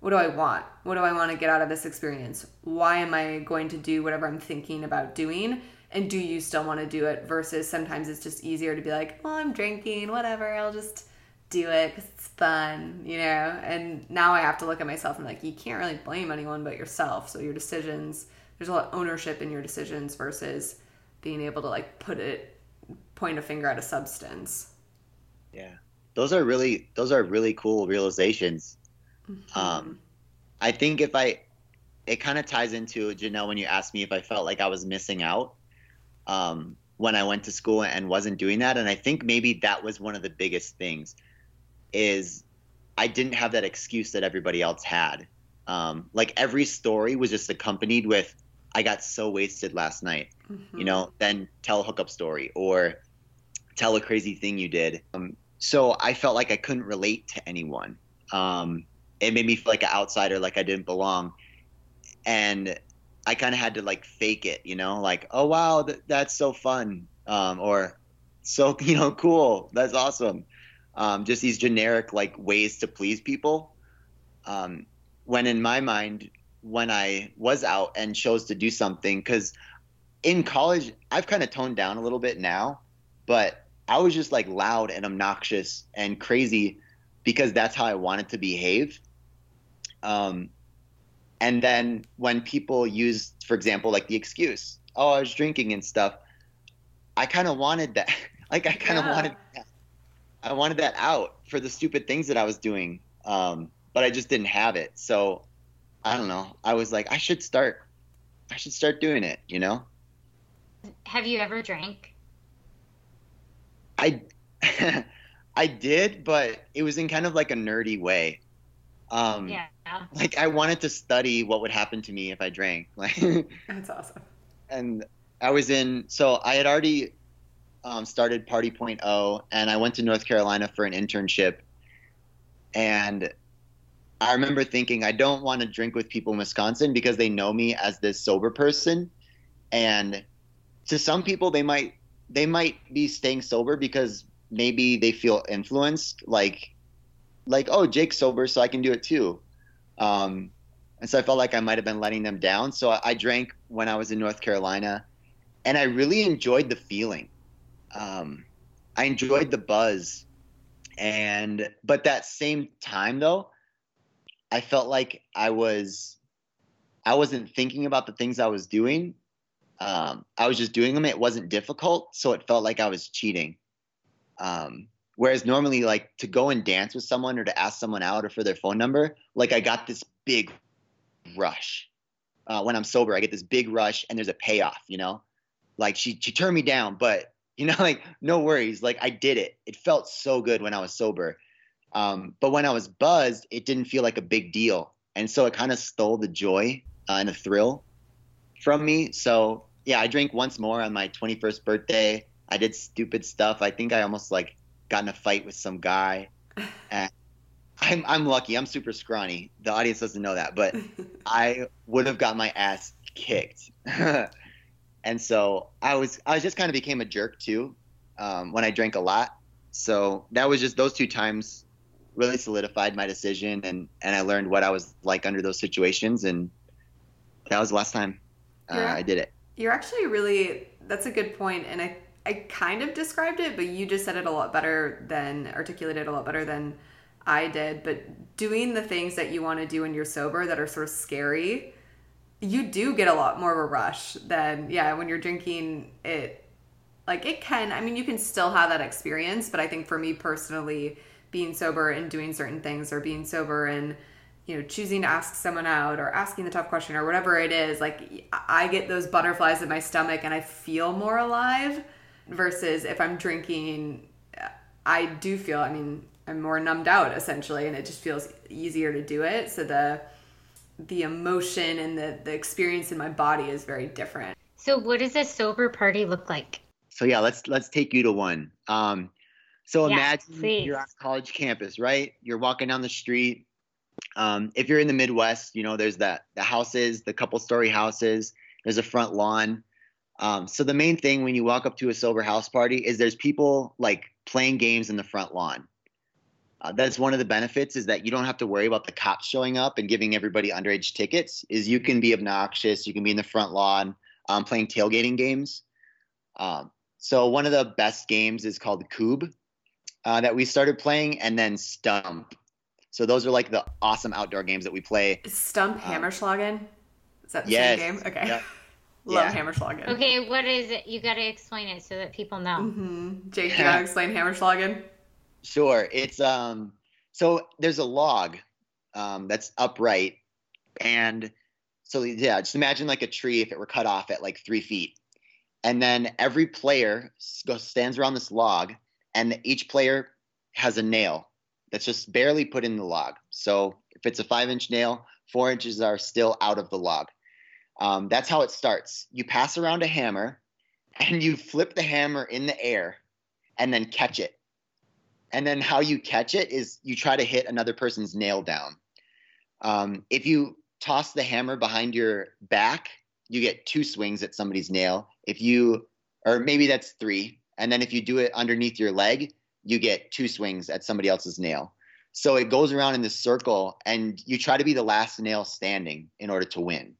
what do I want? What do I want to get out of this experience? Why am I going to do whatever I'm thinking about doing? And do you still want to do it? Versus sometimes it's just easier to be like, well, I'm drinking, whatever, I'll just do it because it's fun, you know? And now I have to look at myself and like, you can't really blame anyone but yourself. So your decisions there's a lot of ownership in your decisions versus being able to like put it point a finger at a substance. Yeah. Those are really those are really cool realizations. Mm-hmm. um i think if i it kind of ties into janelle when you asked me if i felt like i was missing out um when i went to school and wasn't doing that and i think maybe that was one of the biggest things is i didn't have that excuse that everybody else had. Um, like every story was just accompanied with I got so wasted last night. Mm-hmm. You know, then tell a hookup story or tell a crazy thing you did. Um, so I felt like I couldn't relate to anyone. Um, it made me feel like an outsider, like I didn't belong. And I kind of had to like fake it, you know, like, oh, wow, th- that's so fun. Um, or so, you know, cool. That's awesome. Um, just these generic like ways to please people. Um, when in my mind, when I was out and chose to do something because in college I've kind of toned down a little bit now, but I was just like loud and obnoxious and crazy because that's how I wanted to behave. Um, and then when people use, for example, like the excuse, "Oh, I was drinking and stuff," I kind of wanted that. like I kind of yeah. wanted, that. I wanted that out for the stupid things that I was doing, um, but I just didn't have it. So I don't know. I was like, I should start. I should start doing it. You know. Have you ever drank? I I did, but it was in kind of like a nerdy way. Um, Yeah. like I wanted to study what would happen to me if I drank. Like, That's awesome. and I was in. So I had already um, started Party Point O, and I went to North Carolina for an internship. And I remember thinking, I don't want to drink with people in Wisconsin because they know me as this sober person, and to some people, they might they might be staying sober because maybe they feel influenced, like like oh Jake's sober, so I can do it too. Um, and so I felt like I might have been letting them down. So I, I drank when I was in North Carolina, and I really enjoyed the feeling. Um, I enjoyed the buzz, and but that same time though, I felt like I was, I wasn't thinking about the things I was doing. Um, I was just doing them. It wasn't difficult, so it felt like I was cheating. Um, whereas normally, like to go and dance with someone or to ask someone out or for their phone number, like I got this big rush. Uh, when I'm sober, I get this big rush and there's a payoff, you know? Like she she turned me down, but you know, like no worries. Like I did it. It felt so good when I was sober. Um, but when I was buzzed, it didn't feel like a big deal. And so it kind of stole the joy uh, and the thrill from me. So yeah, I drank once more on my 21st birthday. I did stupid stuff. I think I almost like got in a fight with some guy. And I'm I'm lucky. I'm super scrawny. The audience doesn't know that, but I would have got my ass kicked. and so I was I just kind of became a jerk too um, when I drank a lot. So that was just those two times really solidified my decision and and I learned what I was like under those situations and that was the last time uh, I did it. You're actually really that's a good point and I I kind of described it, but you just said it a lot better than articulated a lot better than I did. But doing the things that you want to do when you're sober that are sort of scary, you do get a lot more of a rush than yeah, when you're drinking it like it can I mean you can still have that experience, but I think for me personally being sober and doing certain things or being sober and you know choosing to ask someone out or asking the tough question or whatever it is like i get those butterflies in my stomach and i feel more alive versus if i'm drinking i do feel i mean i'm more numbed out essentially and it just feels easier to do it so the the emotion and the the experience in my body is very different So, what does a sober party look like? So yeah, let's let's take you to one. Um, so Yeah, imagine please. you're on college campus, right? You're walking down the street. Um, if you're in the Midwest, you know there's that the houses, the couple story houses. There's a front lawn. Um, so the main thing when you walk up to a sober house party is there's people like playing games in the front lawn. Uh, that's one of the benefits is that you don't have to worry about the cops showing up and giving everybody underage tickets. Is you can be obnoxious, you can be in the front lawn um, playing tailgating games. Um, so one of the best games is called Kubb uh, that we started playing, and then Stump. So those are like the awesome outdoor games that we play. is stump hammerschlagen is that the Yes. same game okay Yep. love Yeah. hammerschlagen Okay, what is it? You got to explain it so that people know. Mm-hmm. jake do you want to explain hammerschlagen Sure, it's um. So there's a log um, that's upright, and so yeah, just imagine like a tree if it were cut off at like three feet, and then every player stands around this log, and each player has a nail that's just barely put in the log. So if it's a five inch nail, four inches are still out of the log. Um, that's how it starts. You pass around a hammer, and you flip the hammer in the air, and then catch it. And then how you catch it is you try to hit another person's nail down. Um, if you toss the hammer behind your back, you get two swings at somebody's nail. If you, or maybe that's three. And then if you do it underneath your leg, you get two swings at somebody else's nail. So it goes around in this circle, and you try to be the last nail standing in order to win.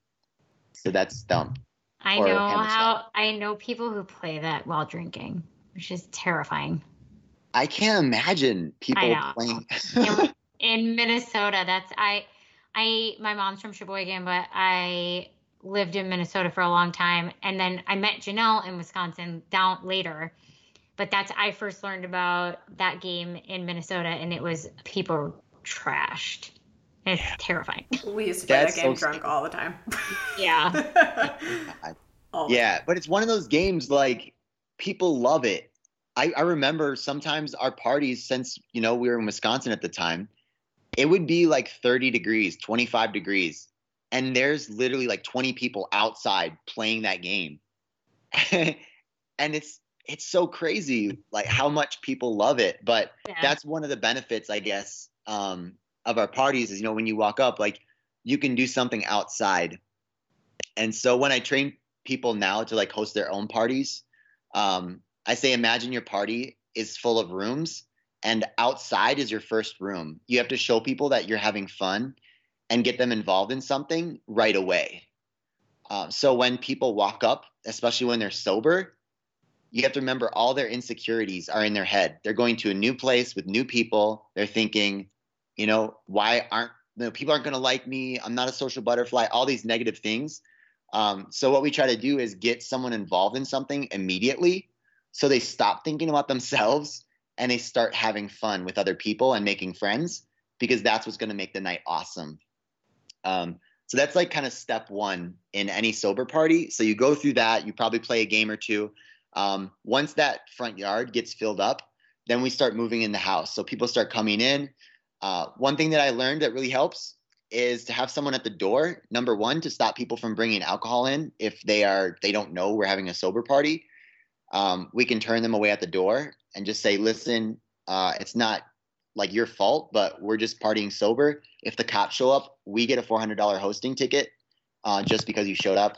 So that's dumb. I know how I know people who play that while drinking, which is terrifying. I can't imagine people playing. in, in Minnesota. That's I I my mom's from Sheboygan, but I lived in Minnesota for a long time and then I met Janelle in Wisconsin down later. But that's I first learned about that game in Minnesota and it was people trashed. It's terrifying. We used to play That's that game so drunk all the time. Yeah. All the Yeah, but it's one of those games like people love it. I, I remember sometimes our parties, since you know we were in Wisconsin at the time, it would be like 30 degrees, 25 degrees, and there's literally like 20 people outside playing that game. and it's it's so crazy like how much people love it, but yeah. that's one of the benefits I guess um of our parties is you know when you walk up like you can do something outside. And so when I train people now to like host their own parties, um, I say imagine your party is full of rooms and outside is your first room. You have to show people that you're having fun and get them involved in something right away. Um, so when people walk up, especially when they're sober, you have to remember all their insecurities are in their head. They're going to a new place with new people. They're thinking, you know, why aren't you know, people aren't going to like me. I'm not a social butterfly. All these negative things. Um, so what we try to do is get someone involved in something immediately, so they stop thinking about themselves and they start having fun with other people and making friends because that's what's going to make the night awesome. Um, so that's like kind of step one in any sober party. So you go through that, you probably play a game or two. Um, once that front yard gets filled up, then we start moving in the house. So people start coming in. Uh, one thing that I learned that really helps is to have someone at the door. Number one, to stop people from bringing alcohol in if they are they don't know we're having a sober party. Um, we can turn them away at the door and just say, listen, uh, it's not like your fault, but we're just partying sober. If the cops show up, we get a $400 hosting ticket uh, just because you showed up.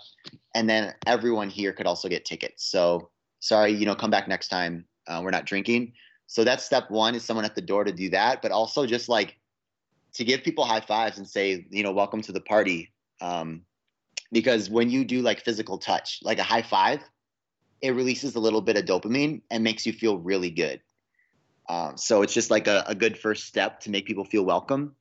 And then everyone here could also get tickets. So sorry, you know, come back next time. Uh, we're not drinking. So that's step one is someone at the door to do that, but also just like to give people high fives and say, you know, welcome to the party. Um, because when you do like physical touch, like a high five, it releases a little bit of dopamine and makes you feel really good. Um, so it's just like a, a good first step to make people feel welcome.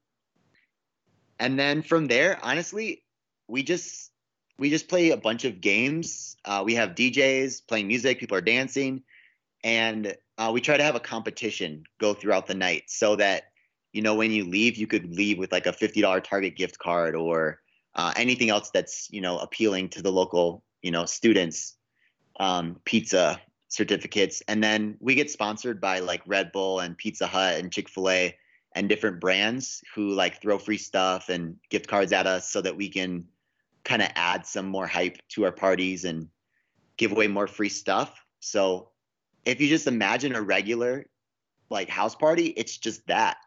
And then from there, honestly, we just we just play a bunch of games. Uh, we have DJs playing music, people are dancing, and uh, we try to have a competition go throughout the night so that you know when you leave you could leave with like a $50 target gift card or uh, anything else that's you know appealing to the local you know students um, pizza certificates and then we get sponsored by like red bull and pizza hut and chick-fil-a and different brands who like throw free stuff and gift cards at us so that we can kind of add some more hype to our parties and give away more free stuff so if you just imagine a regular like house party, it's just that.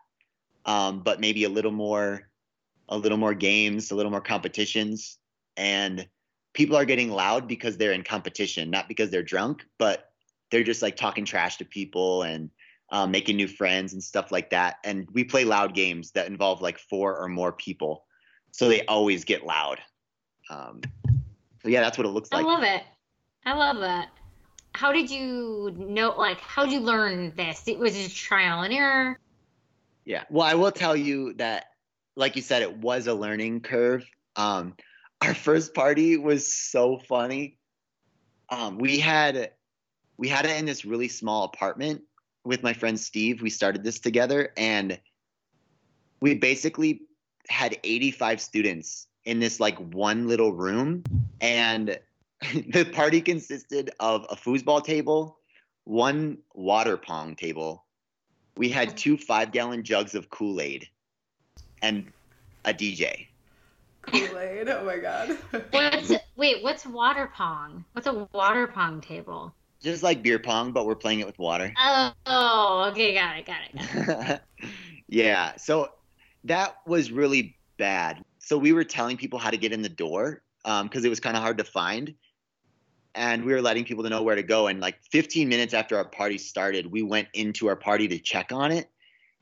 Um, but maybe a little more, a little more games, a little more competitions, and people are getting loud because they're in competition, not because they're drunk, but they're just like talking trash to people and um, making new friends and stuff like that. And we play loud games that involve like four or more people, so they always get loud. Um, so yeah, that's what it looks like. I love it. I love that. How did you know like how did you learn this? It was just trial and error? Yeah. Well i will tell you that like you said it was a learning curve. Um our first party was so funny. Um we had we had it in this really small apartment with my friend steve. We started this together and we basically had 85 students in this like one little room and the party consisted of a foosball table, one water pong table. We had oh. two five gallon jugs of Kool Aid, and a DJ. Kool Aid. Oh my god. what's wait? What's water pong? What's a water pong table? Just like beer pong, but we're playing it with water. Oh, oh okay, got it, got it. Got it. yeah, so that was really bad. So we were telling people how to get in the door because um, it was kind of hard to find and we were letting people to know where to go. And like 15 minutes after our party started, we went into our party to check on it,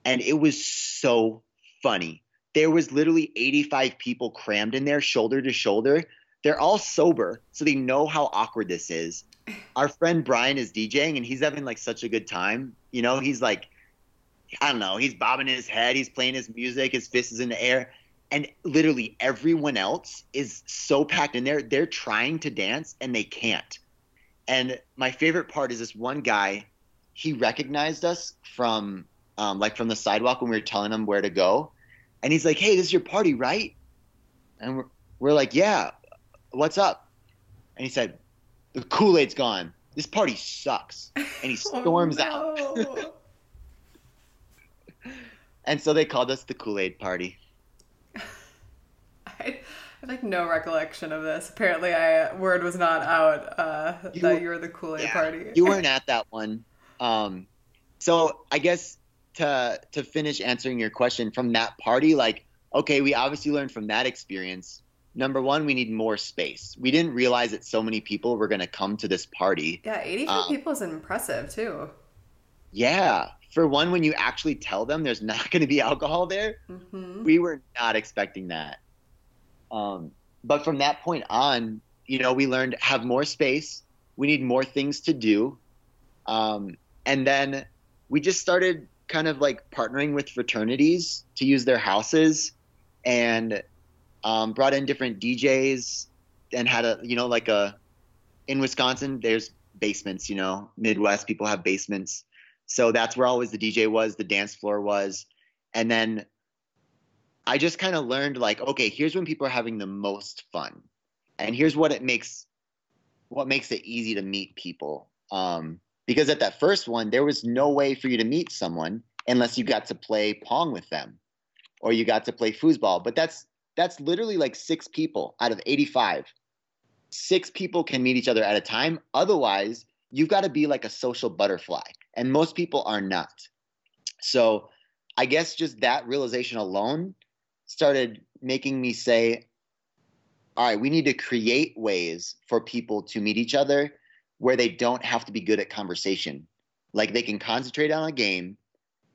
and it was so funny. There was literally 85 people crammed in there, shoulder to shoulder. They're all sober, so they know how awkward this is. Our friend Brian is DJing, and he's having like such a good time. You know, he's like, I don't know, he's bobbing his head, he's playing his music, his fist is in the air and literally everyone else is so packed in there they're trying to dance and they can't. And my favorite part is this one guy he recognized us from um, like from the sidewalk when we were telling him where to go. And he's like hey this is your party right? And we're, we're like yeah what's up? And he said the kool-aid's gone. This party sucks. And he oh, storms oh, out. And so they called us the Kool Aid Party. I have like no recollection of this. Apparently, I word was not out uh, you, that you were the Kool Aid yeah, Party. you weren't at that one. Um, so I guess to to finish answering your question from that party, like okay, we obviously learned from that experience. Number one, we need more space. We didn't realize that so many people were going to come to this party. Yeah, 85 um, people is impressive too. Yeah. For one, when you actually tell them there's not going to be alcohol there, mm-hmm. we were not expecting that. Um, but from that point on, you know, we learned have more space. We need more things to do. Um, and then we just started kind of like partnering with fraternities to use their houses and um, brought in different DJs and had a, you know, like a, in Wisconsin, there's basements, you know, Midwest people have basements. So that's where always the DJ was, the dance floor was. And then I just kind of learned like, okay, here's when people are having the most fun. And here's what it makes what makes it easy to meet people. Um, because at that first one, there was no way for you to meet someone unless you got to play pong with them or you got to play foosball. But that's that's literally like six people out of 85. Six people can meet each other at a time. Otherwise, you've got to be like a social butterfly. And most people are not. So I guess just that realization alone started making me say, all right, we need to create ways for people to meet each other where they don't have to be good at conversation. Like they can concentrate on a game,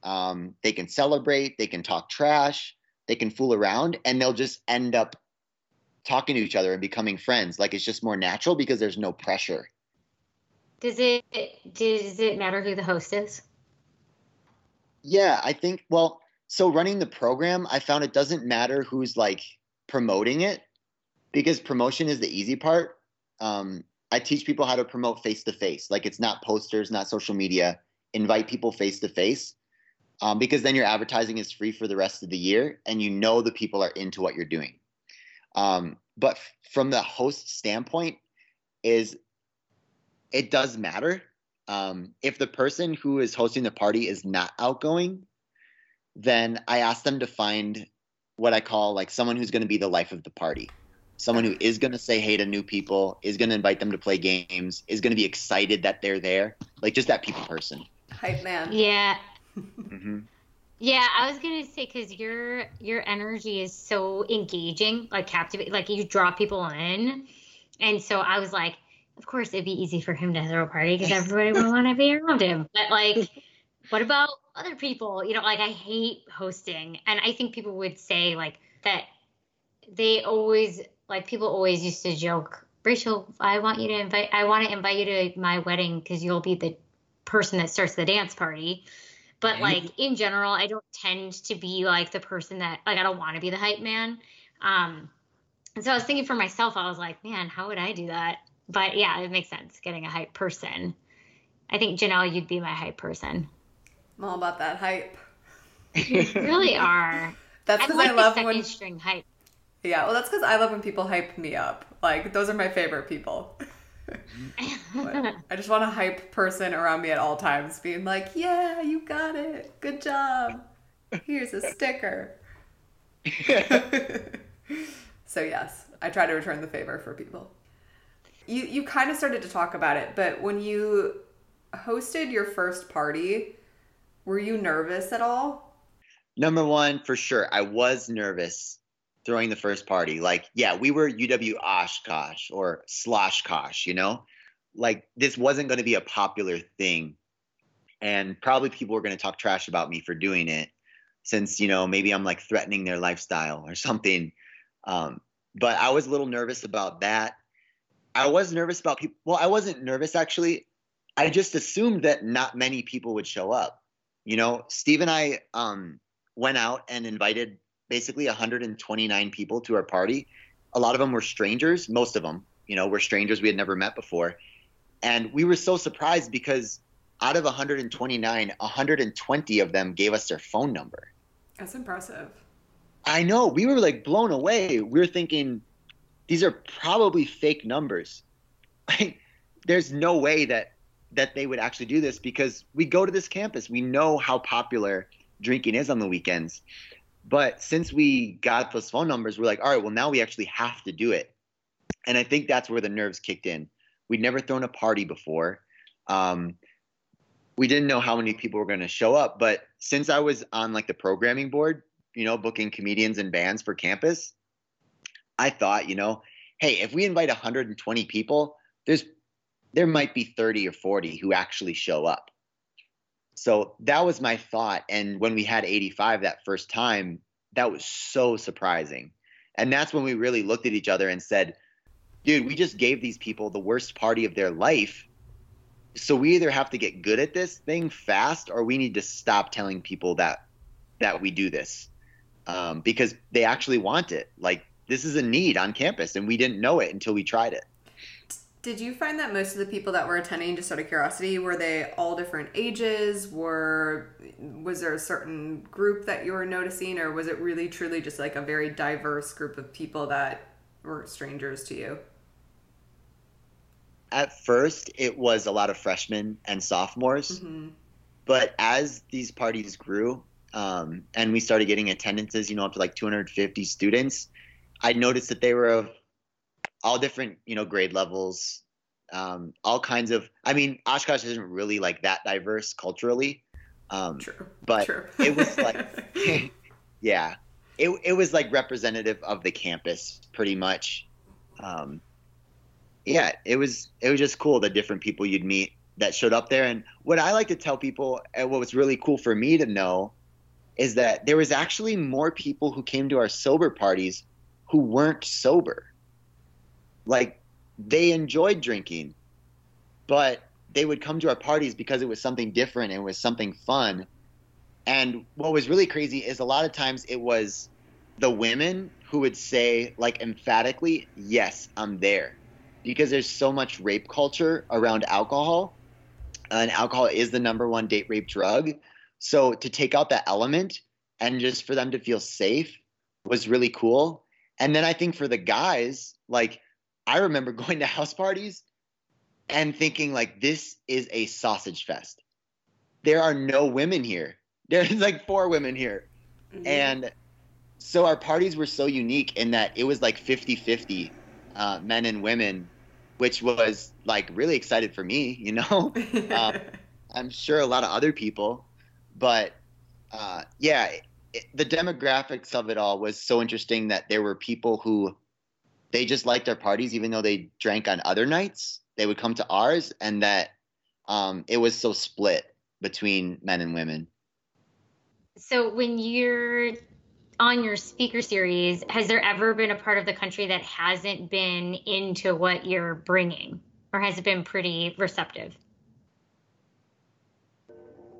um, they can celebrate, they can talk trash, they can fool around, and they'll just end up talking to each other and becoming friends. Like it's just more natural because there's no pressure. Does it does it matter who the host is? Yeah, I think well, so running the program, I found it doesn't matter who's like promoting it because promotion is the easy part. Um, I teach people how to promote face to face. Like it's not posters, not social media. Invite people face to face because then your advertising is free for the rest of the year and you know the people are into what you're doing. Um, but f- from the host standpoint, is it does matter. Um, if the person who is hosting the party is not outgoing, then I ask them to find what I call like someone who's going to be the life of the party. Someone who is going to say hey to new people, is going to invite them to play games, is going to be excited that they're there. Like just that people person. Hype man. Yeah. mm-hmm. Yeah, I was gonna say because your your energy is so engaging, like captivating, like you draw people in, and so I was like, of course it'd be easy for him to throw a party because everybody would want to be around him. But like, what about other people? You know, like I hate hosting, and I think people would say like that they always like people always used to joke, Rachel, I want you to invite, I want to invite you to my wedding because you'll be the person that starts the dance party. But like in general, I don't tend to be like the person that like I don't want to be the hype man. Um, and so I was thinking for myself, I was like, man, how would I do that? But yeah, it makes sense getting a hype person. I think Janelle, you'd be my hype person. I'm all about that hype. you really are. That's because like I love when string hype. Yeah, well, that's because I love when people hype me up. Like those are my favorite people. I just want a hype person around me at all times, being like, "Yeah, you got it. Good job. Here's a sticker." so yes, I try to return the favor for people. You you kind of started to talk about it, but when you hosted your first party, were you nervous at all? Number one, for sure, I was nervous throwing the first party. Like, yeah, we were UW Oshkosh or Sloshkosh, you know? Like, this wasn't going to be a popular thing. And probably people were going to talk trash about me for doing it since, you know, maybe I'm like threatening their lifestyle or something. Um, but I was a little nervous about that. I was nervous about people. Well, I wasn't nervous actually. I just assumed that not many people would show up. You know, Steve and I um, went out and invited basically 129 people to our party. A lot of them were strangers. Most of them, you know, were strangers we had never met before. And we were so surprised because out of 129, 120 of them gave us their phone number. That's impressive. I know. We were like blown away. We were thinking these are probably fake numbers. Like, there's no way that that they would actually do this because we go to this campus. We know how popular drinking is on the weekends. But since we got those phone numbers, we're like, all right, well, now we actually have to do it. And I think that's where the nerves kicked in. We'd never thrown a party before. Um, we didn't know how many people were going to show up. But since I was on like the programming board, you know, booking comedians and bands for campus, I thought, you know, hey, if we invite 120 people, there's there might be 30 or 40 who actually show up. So that was my thought. And when we had 85 that first time, that was so surprising. And that's when we really looked at each other and said, dude, we just gave these people the worst party of their life. So we either have to get good at this thing fast or we need to stop telling people that that we do this. Um, because they actually want it. Like this is a need on campus and we didn't know it until we tried it. Did you find that most of the people that were attending, just out of curiosity, were they all different ages? Were was there a certain group that you were noticing, or was it really truly just like a very diverse group of people that were strangers to you? At first, it was a lot of freshmen and sophomores, mm-hmm. but as these parties grew, um, and we started getting attendances, you know, up to like 250 students, I noticed that they were of all different, you know, grade levels, um, all kinds of. I mean, Oshkosh isn't really like that diverse culturally, um, True. but True. it was like, yeah, it it was like representative of the campus pretty much. Um, yeah, it was it was just cool the different people you'd meet that showed up there. And what I like to tell people, and what was really cool for me to know, is that there was actually more people who came to our sober parties who weren't sober. Like they enjoyed drinking, but they would come to our parties because it was something different and it was something fun. And what was really crazy is a lot of times it was the women who would say, like, emphatically, Yes, I'm there. Because there's so much rape culture around alcohol. And alcohol is the number one date rape drug. So to take out that element and just for them to feel safe was really cool. And then I think for the guys, like I remember going to house parties and thinking like this is a sausage fest. There are no women here. There's like four women here. Mm-hmm. And so our parties were so unique in that it was like 50-50 uh, men and women, which was like really excited for me, you know. um, I'm sure a lot of other people, but uh, yeah, the demographics of it all was so interesting that there were people who they just liked our parties even though they drank on other nights they would come to ours and that um, it was so split between men and women so when you're on your speaker series has there ever been a part of the country that hasn't been into what you're bringing or has it been pretty receptive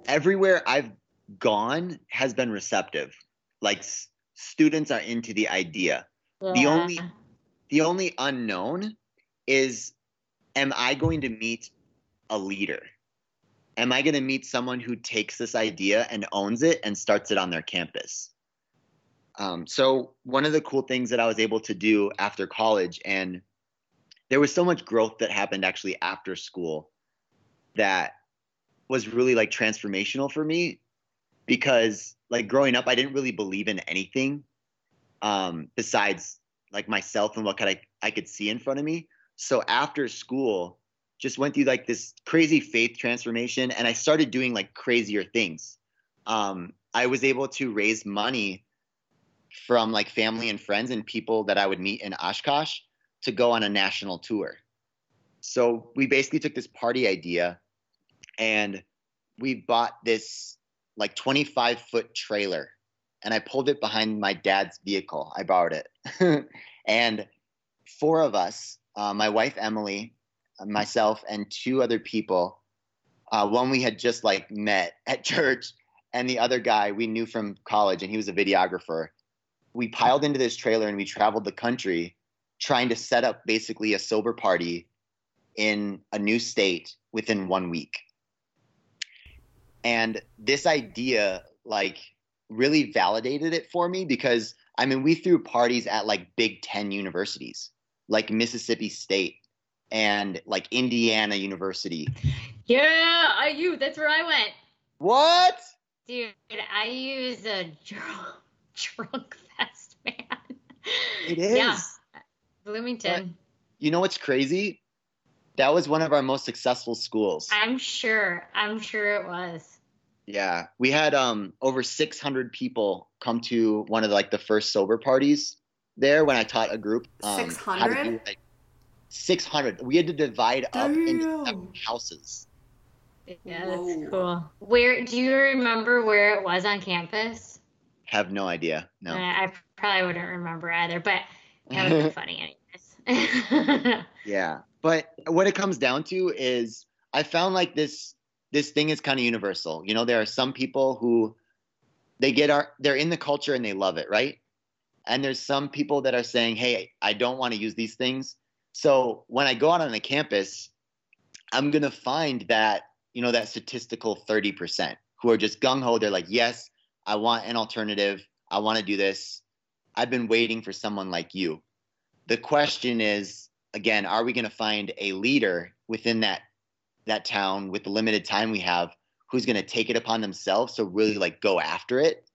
everywhere i've gone has been receptive. Like s- students are into the idea. Yeah. The only the only unknown is am I going to meet a leader? Am I going to meet someone who takes this idea and owns it and starts it on their campus? Um, so one of the cool things that I was able to do after college, and there was so much growth that happened actually after school that was really like transformational for me because like growing up, I didn't really believe in anything um, besides like myself and what could I I could see in front of me. So after school, just went through like this crazy faith transformation, and I started doing like crazier things. Um, I was able to raise money from like family and friends and people that I would meet in Oshkosh to go on a national tour. So we basically took this party idea and we bought this like 25 foot trailer and I pulled it behind my dad's vehicle. I borrowed it. and four of us, uh, my wife Emily, myself, and two other people, uh, one we had just like met at church, and the other guy we knew from college, and he was a videographer. We piled into this trailer and we traveled the country trying to set up basically a sober party in a new state within one week. And this idea, like, really validated it for me because I mean, we threw parties at like Big Ten universities, like Mississippi State and like Indiana University. Yeah, I you. That's where I went. What? Dude, IU's a drunk, drunk fest, man. It is. Yeah. Bloomington. But you know what's crazy? That was one of our most successful schools. I'm sure. I'm sure it was. Yeah, we had um over 600 people come to one of the, like the first sober parties there when I taught a group. Um, 600. Like, 600. We had to divide Damn. up into houses. Yeah, that's Whoa. cool. Where do you remember where it was on campus? Have no idea. No. I probably wouldn't remember either, but that would be funny anyways. yeah. But what it comes down to is I found like this this thing is kind of universal. You know, there are some people who they get our they're in the culture and they love it, right? And there's some people that are saying, "Hey, I don't want to use these things." So, when I go out on the campus, I'm going to find that, you know, that statistical 30% who are just gung ho, they're like, "Yes, I want an alternative. I want to do this. I've been waiting for someone like you." The question is, again, are we going to find a leader within that that town with the limited time we have who's going to take it upon themselves to really like go after it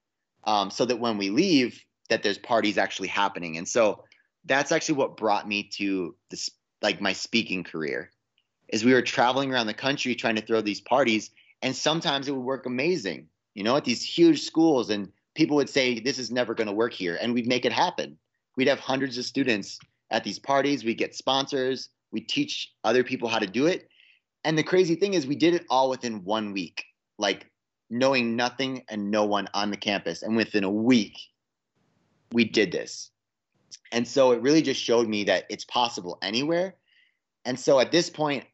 um, so that when we leave that there's parties actually happening. And so that's actually what brought me to this like my speaking career is we were traveling around the country trying to throw these parties and sometimes it would work amazing you know at these huge schools and people would say this is never going to work here and we'd make it happen. We'd have hundreds of students at these parties we get sponsors we teach other people how to do it and the crazy thing is, we did it all within one week, like knowing nothing and no one on the campus. And within a week, we did this. And so it really just showed me that it's possible anywhere. And so at this point,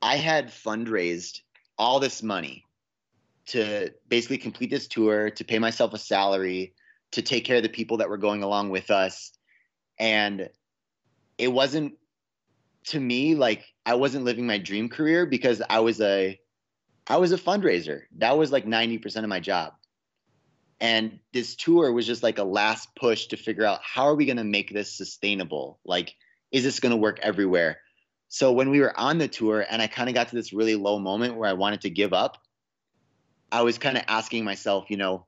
I had fundraised all this money to basically complete this tour, to pay myself a salary, to take care of the people that were going along with us. And it wasn't to me like I wasn't living my dream career because I was a I was a fundraiser. That was like 90% of my job. And this tour was just like a last push to figure out how are we going to make this sustainable? Like is this going to work everywhere? So when we were on the tour and I kind of got to this really low moment where I wanted to give up, I was kind of asking myself, you know,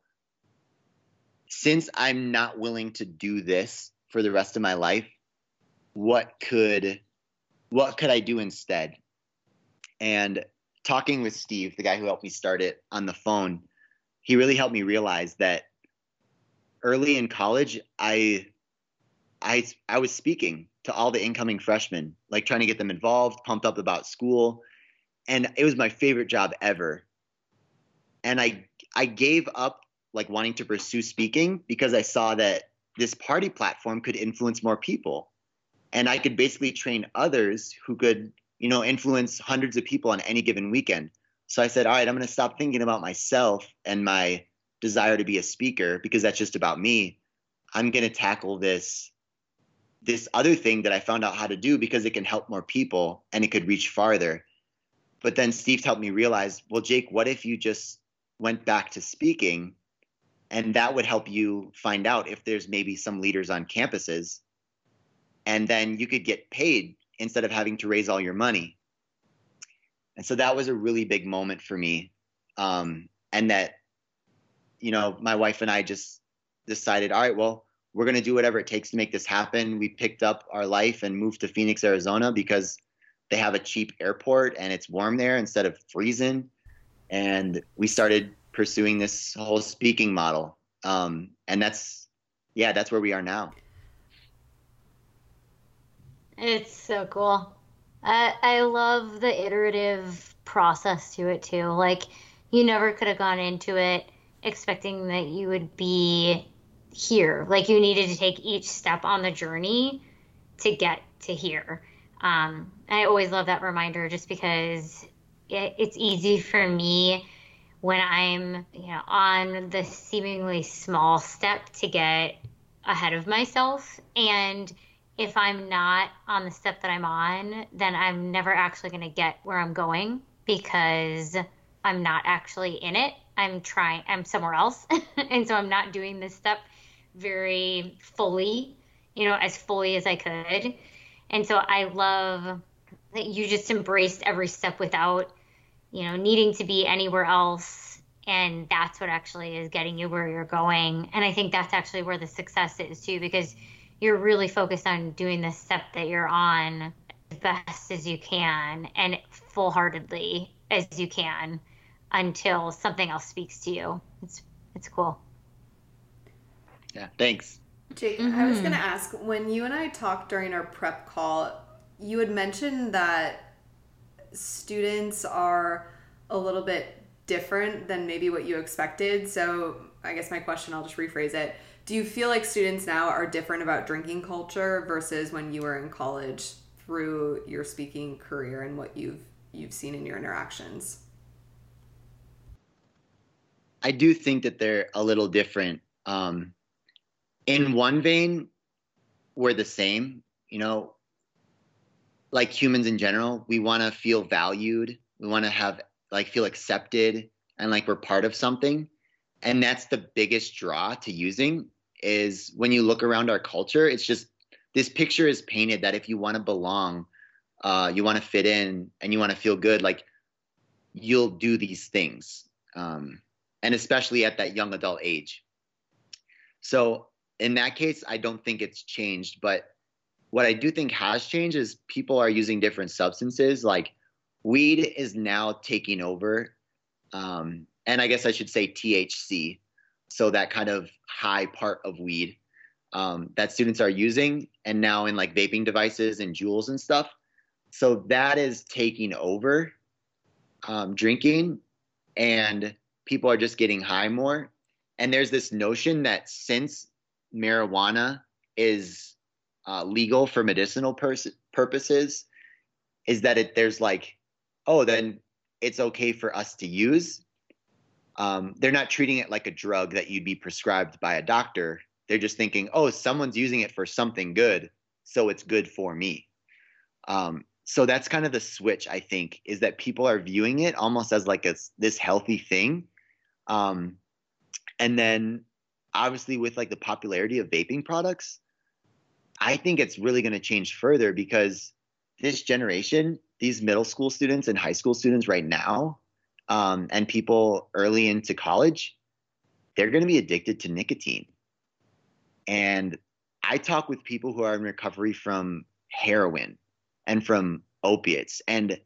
since I'm not willing to do this for the rest of my life, what could what could I do instead? And talking with Steve, the guy who helped me start it on the phone, he really helped me realize that early in college, I I I was speaking to all the incoming freshmen, like trying to get them involved, pumped up about school, and it was my favorite job ever. And I I gave up like wanting to pursue speaking because I saw that this party platform could influence more people and I could basically train others who could, you know, influence hundreds of people on any given weekend. So I said, all right, I'm going to stop thinking about myself and my desire to be a speaker because that's just about me. I'm going to tackle this this other thing that I found out how to do because it can help more people and it could reach farther. But then Steve helped me realize, well, Jake, what if you just went back to speaking and that would help you find out if there's maybe some leaders on campuses and then you could get paid instead of having to raise all your money. And so that was a really big moment for me. Um, and that, you know, my wife and I just decided, all right, well, we're going to do whatever it takes to make this happen. We picked up our life and moved to Phoenix, Arizona because they have a cheap airport and it's warm there instead of freezing. And we started pursuing this whole speaking model. Um, and that's, yeah, that's where we are now. It's so cool. I I love the iterative process to it too. Like you never could have gone into it expecting that you would be here. Like you needed to take each step on the journey to get to here. Um, I always love that reminder just because it, it's easy for me when I'm you know on the seemingly small step to get ahead of myself and if I'm not on the step that I'm on, then I'm never actually going to get where I'm going because I'm not actually in it. I'm trying, I'm somewhere else. and so I'm not doing this step very fully, you know, as fully as I could. And so I love that you just embraced every step without, you know, needing to be anywhere else and that's what actually is getting you where you're going and i think that's actually where the success is too because you're really focused on doing the step that you're on as best as you can and full-heartedly as you can until something else speaks to you it's it's cool yeah thanks jake mm-hmm. i was mm-hmm. going to ask when you and i talked during our prep call you had mentioned that students are a little bit different than maybe what you expected. So I guess my question, I'll just rephrase it. Do you feel like students now are different about drinking culture versus when you were in college through your speaking career and what you've you've seen in your interactions? I do think that they're a little different. Um, in one vein, we're the same. You know, like humans in general, we want to feel valued. We want to have like feel accepted and like we're part of something and that's the biggest draw to using is when you look around our culture it's just this picture is painted that if you want to belong uh, you want to fit in and you want to feel good like you'll do these things um, and especially at that young adult age. So in that case i don't think it's changed but what i do think has changed is people are using different substances like weed is now taking over um, and i guess i should say thc so that kind of high part of weed um, that students are using and now in like vaping devices and Juuls and stuff so that is taking over um, drinking and people are just getting high more and there's this notion that since marijuana is uh, legal for medicinal pers- purposes is that it there's like oh, then it's okay for us to use. Um, they're not treating it like a drug that you'd be prescribed by a doctor. They're just thinking, oh, someone's using it for something good, so it's good for me. Um, so that's kind of the switch, I think, is that people are viewing it almost as like a, this healthy thing. Um, and then obviously with like the popularity of vaping products, I think it's really going to change further because this generation these middle school students and high school students right now um, and people early into college they're going to be addicted to nicotine. And i talk with people who are in recovery from heroin and from opiates and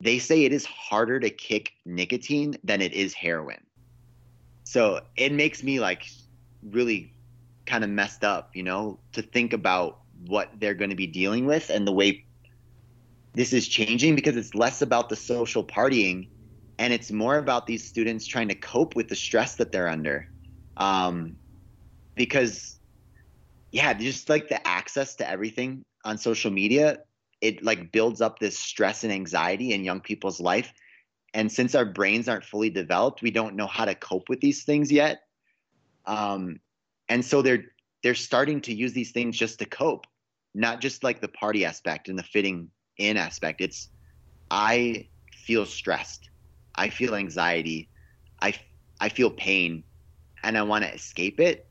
they say it is harder to kick nicotine than it is heroin. So it makes me like really kind of messed up you know to think about what they're going to be dealing with and the way this is changing because it's less about the social partying and it's more about these students trying to cope with the stress that they're under. Um, because, yeah, just like the access to everything on social media, it like builds up this stress and anxiety in young people's life. And since our brains aren't fully developed, we don't know how to cope with these things yet. Um, and so they're they're starting to use these things just to cope, not just like the party aspect and the fitting in aspect. It's I feel stressed. I feel anxiety. I I feel pain and I want to escape it.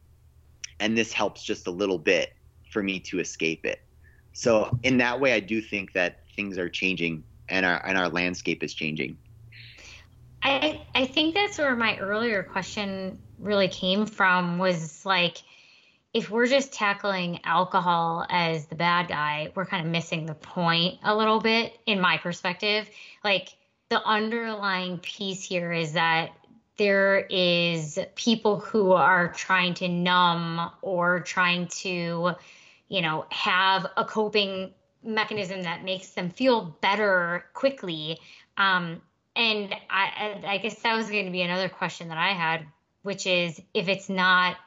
And this helps just a little bit for me to escape it. So in that way I do think that things are changing and our and our landscape is changing. I I think that's where my earlier question really came from was like if we're just tackling alcohol as the bad guy, we're kind of missing the point a little bit, in my perspective. Like the underlying piece here is that there is people who are trying to numb or trying to, you know, have a coping mechanism that makes them feel better quickly. Um, and I, I guess that was going to be another question that I had, which is if it's not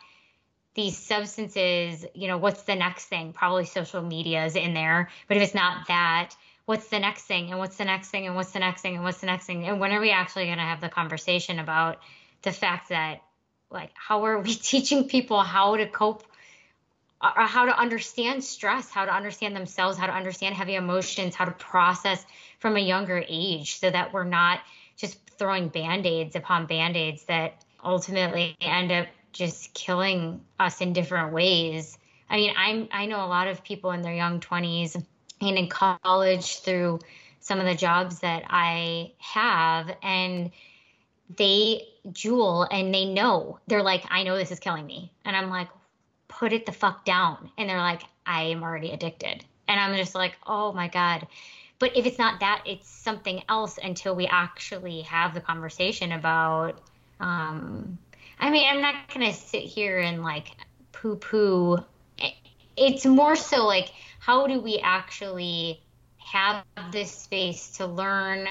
these substances, you know, what's the next thing? Probably social media is in there. But if it's not that, what's the next thing? And what's the next thing? And what's the next thing? And what's the next thing? And when are we actually going to have the conversation about the fact that, like, how are we teaching people how to cope? Or how to understand stress, how to understand themselves, how to understand heavy emotions, how to process from a younger age so that we're not just throwing band aids upon band aids that ultimately end up just killing us in different ways. I mean, I'm I know a lot of people in their young 20s and in college through some of the jobs that I have and they Juul and they know. They're like, I know this is killing me. And I'm like, put it the fuck down. And they're like, I am already addicted. And I'm just like, oh my God. But if it's not that, it's something else until we actually have the conversation about. Um, I mean, I'm not going to sit here and like poo poo. It's more so like, how do we actually have this space to learn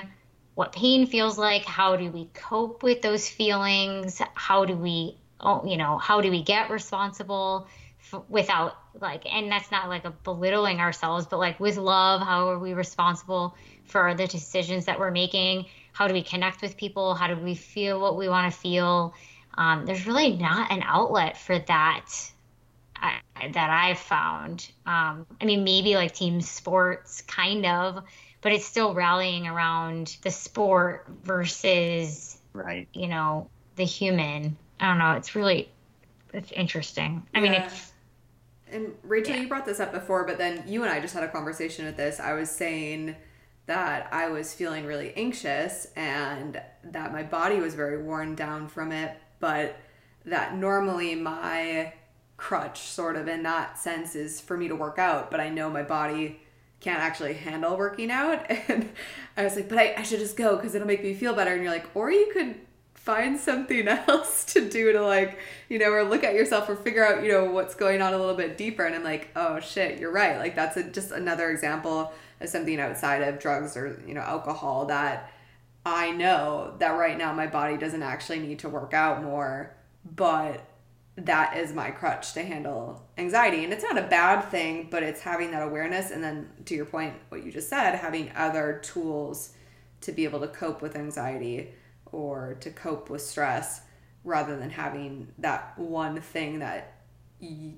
what pain feels like? How do we cope with those feelings? How do we, oh, you know, how do we get responsible f- without like, and that's not like a belittling ourselves, but like with love, how are we responsible for the decisions that we're making? How do we connect with people? How do we feel what we want to feel? Um, there's really not an outlet for that I, that I've found. Um, I mean, maybe like team sports, kind of, but it's still rallying around the sport versus, right? You know, the human. I don't know. It's really, it's interesting. I yeah. mean, it's. And Rachel, yeah. you brought this up before, but then you and I just had a conversation with this. I was saying that I was feeling really anxious and that my body was very worn down from it, but that normally my crutch sort of in that sense is for me to work out, but I know my body can't actually handle working out. And I was like, but I, I should just go because it'll make me feel better. And you're like, or you could find something else to do to like, you know, or look at yourself or figure out, you know, what's going on a little bit deeper. And I'm like, oh shit, you're right. Like that's a, just another example of something outside of drugs or, you know, alcohol that I know that right now my body doesn't actually need to work out more, but that is my crutch to handle anxiety. And it's not a bad thing, but it's having that awareness. And then to your point, what you just said, having other tools to be able to cope with anxiety or to cope with stress rather than having that one thing that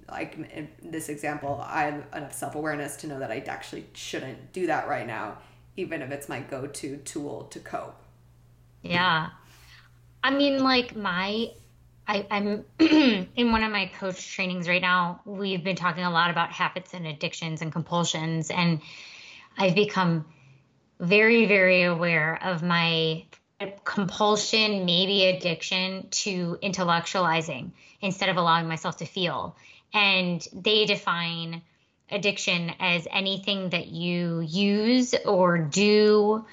like in this example i have enough self-awareness to know that i actually shouldn't do that right now even if it's my go-to tool to cope yeah i mean like my I, am in one of my coach trainings right now. We've been talking a lot about habits and addictions and compulsions, and I've become very, very aware of my compulsion, maybe addiction to intellectualizing instead of allowing myself to feel. And they define addiction as anything that you use or do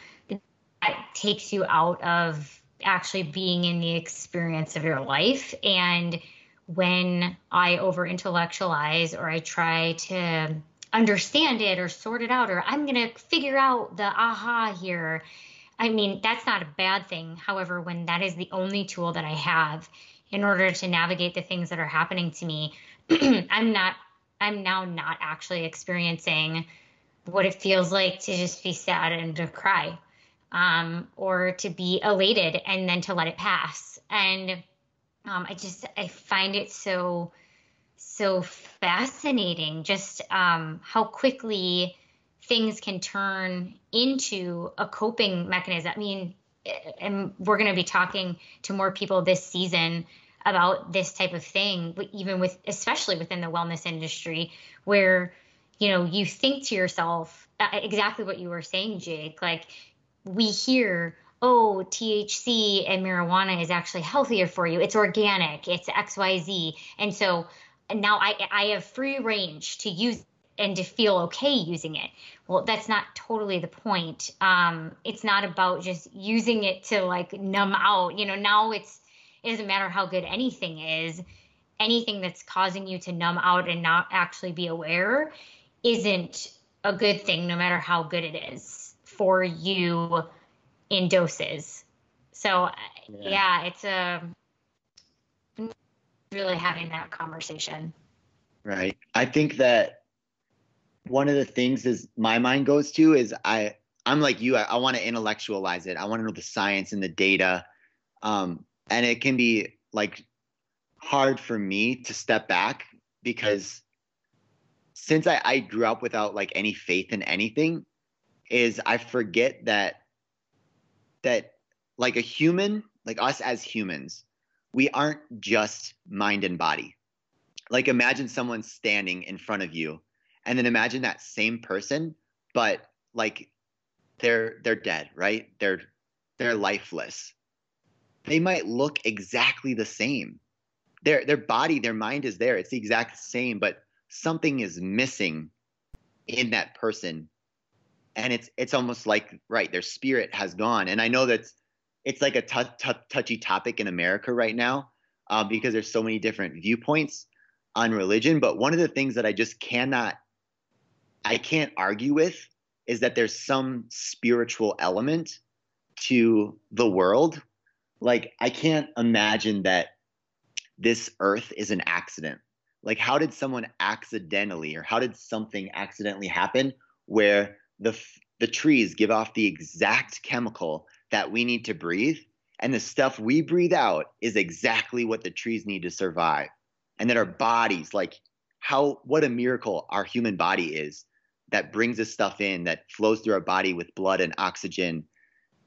that takes you out of actually being in the experience of your life. And when I over intellectualize or I try to understand it or sort it out or I'm going to figure out the aha here, I mean, that's not a bad thing. However, when that is the only tool that I have in order to navigate the things that are happening to me, I'm not, I'm now not actually experiencing what it feels like to just be sad and to cry um, or to be elated and then to let it pass. And um, I just I find it so so fascinating just um, how quickly things can turn into a coping mechanism. I mean, and we're going to be talking to more people this season about this type of thing, even with especially within the wellness industry, where you know you think to yourself uh, exactly what you were saying, Jake. Like we hear, oh, THC and marijuana is actually healthier for you. It's organic, it's XYZ. And so now I, I have free range to use and to feel okay using it. Well, that's not totally the point. Um, it's not about just using it to like numb out. You know, now it's, it doesn't matter how good anything is. Anything that's causing you to numb out and not actually be aware isn't a good thing, no matter how good it is for you in doses. So yeah, yeah it's a um, really having that conversation. Right. I think that one of the things is my mind goes to is I I'm like you. I, I want to intellectualize it. I want to know the science and the data, um, and it can be like hard for me to step back because since I, I grew up without like any faith in anything, is I forget that that like a human, like us as humans, we aren't just mind and body. Like imagine someone standing in front of you and then imagine that same person but like they're they're dead, right? They're they're lifeless. they might look exactly the same. Their their body, their mind is there. It's the exact same, but something is missing in that person. And it's it's almost like right, their spirit has gone. And I know that's it's like a t- t- touchy topic in America right now uh, because there's so many different viewpoints on religion. But one of the things that I just cannot, I can't argue with is that there's some spiritual element to the world. Like, I can't imagine that this earth is an accident. Like, how did someone accidentally, or how did something accidentally happen where the the trees give off the exact chemical that we need to breathe. And the stuff we breathe out is exactly what the trees need to survive. And that our bodies, like how, what a miracle our human body is that brings this stuff in, that flows through our body with blood and oxygen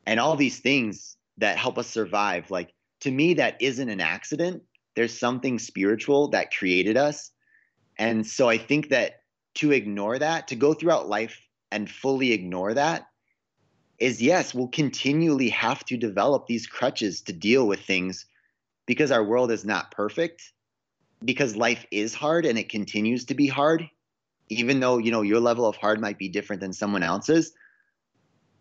and all these things that help us survive. Like to me, that isn't an accident. There's something spiritual that created us. And so I think that to ignore that, to go throughout life and fully ignore that, is yes, we'll continually have to develop these crutches to deal with things because our world is not perfect, because life is hard and it continues to be hard, even though, you know, your level of hard might be different than someone else's.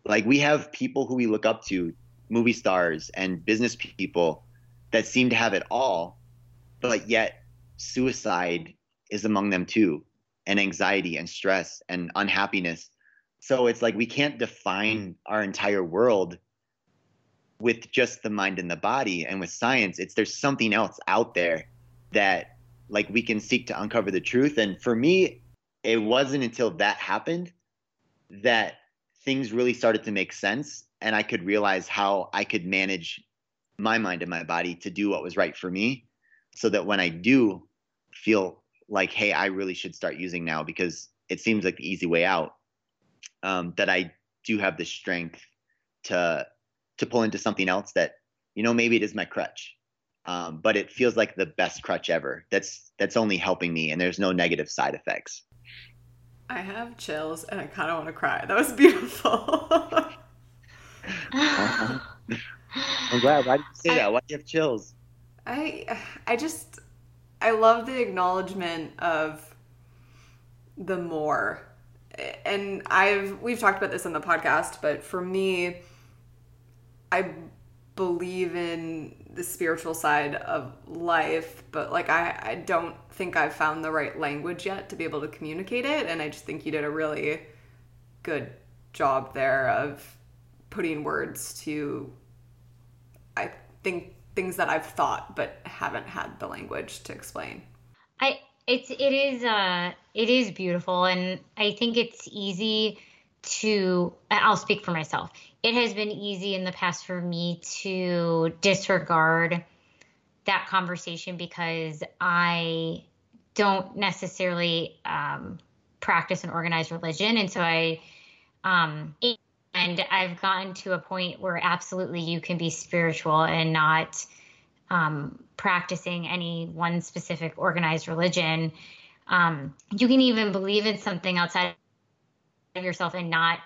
Like we have people who we look up to, movie stars and business people that seem to have it all, but yet suicide is among them too, and anxiety and stress and unhappiness so it's like we can't define mm. our entire world with just the mind and the body. And with science, it's there's something else out there that like we can seek to uncover the truth. And for me, it wasn't until that happened that things really started to make sense and I could realize how I could manage my mind and my body to do what was right for me so that when I do feel like, hey, I really should start using now because it seems like the easy way out, um, that I do have the strength to to pull into something else that you know maybe it is my crutch um, but it feels like the best crutch ever. That's that's only helping me and there's no negative side effects. I have chills and i kind of want to cry. That was beautiful. I'm glad. Why did you say I, that why do you have chills? I i just i love the acknowledgement of the more and I've we've talked about this on the podcast, but for me, I believe in the spiritual side of life, but like I, I don't think I've found the right language yet to be able to communicate it. And I just think you did a really good job there of putting words to I think things that I've thought but haven't had the language to explain. I it's it is uh it is beautiful and I think it's easy to I'll speak for myself. It has been easy in the past for me to disregard that conversation because I don't necessarily um, practice an organized religion, and so I um, and I've gotten to a point where absolutely you can be spiritual and not um, practicing any one specific organized religion. Um, you can even believe in something outside of yourself and not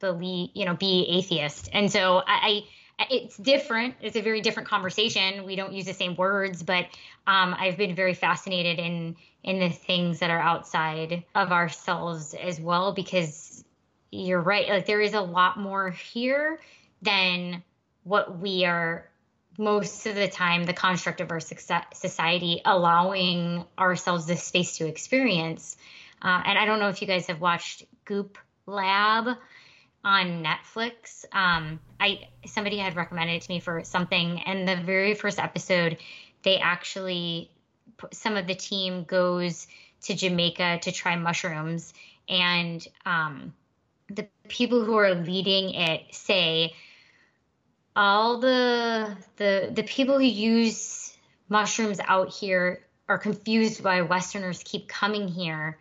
believe, you know, be atheist. And so I, I it's different. It's a very different conversation. We don't use the same words, but um, I've been very fascinated in in the things that are outside of ourselves as well, because you're right. Like there is a lot more here than what we are most of the time the construct of our society allowing ourselves this space to experience. Uh, and I don't know if you guys have watched Goop Lab on Netflix. Um, I somebody had recommended it to me for something, and the very first episode, they actually some of the team goes to Jamaica to try mushrooms, and um, the people who are leading it say all the the the people who use mushrooms out here are confused why westerners keep coming here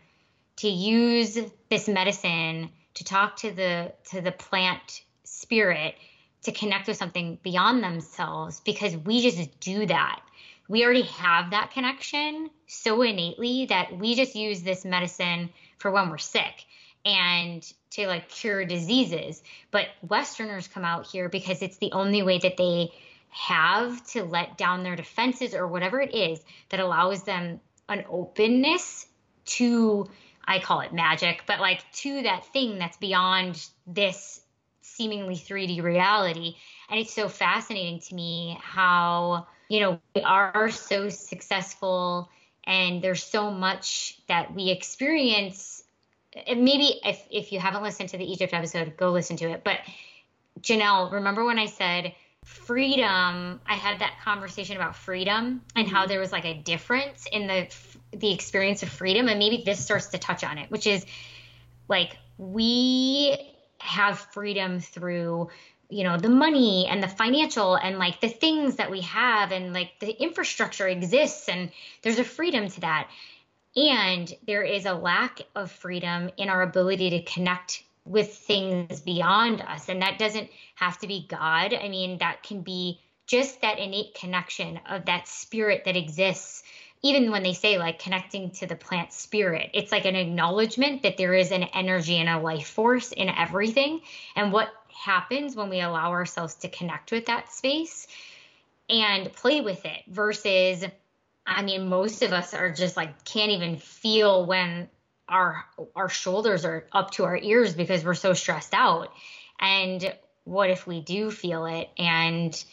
to use this medicine to talk to the to the plant spirit to connect with something beyond themselves because we just do that. We already have that connection so innately that we just use this medicine for when we're sick. And to like cure diseases. But Westerners come out here because it's the only way that they have to let down their defenses or whatever it is that allows them an openness to I call it magic, but like to that thing that's beyond this seemingly 3D reality. And it's so fascinating to me how, you know, we are so successful and there's so much that we experience. Maybe if, if you haven't listened to the Egypt episode, go listen to it. But Janelle, remember when I said freedom? I had that conversation about freedom and how mm-hmm. there was like a difference in the the experience of freedom, and maybe this starts to touch on it, which is like we have freedom through you know the money and the financial and like the things that we have and like the infrastructure exists and there's a freedom to that and there is a lack of freedom in our ability to connect with things beyond us. And that doesn't have to be God. I mean, that can be just that innate connection of that spirit that exists. Even when they say like connecting to the plant spirit, it's like an acknowledgement that there is an energy and a life force in everything. And what happens when we allow ourselves to connect with that space and play with it versus I mean, most of us are just like can't even feel when our our shoulders are up to our ears because we're so stressed out. And what if we do feel it? And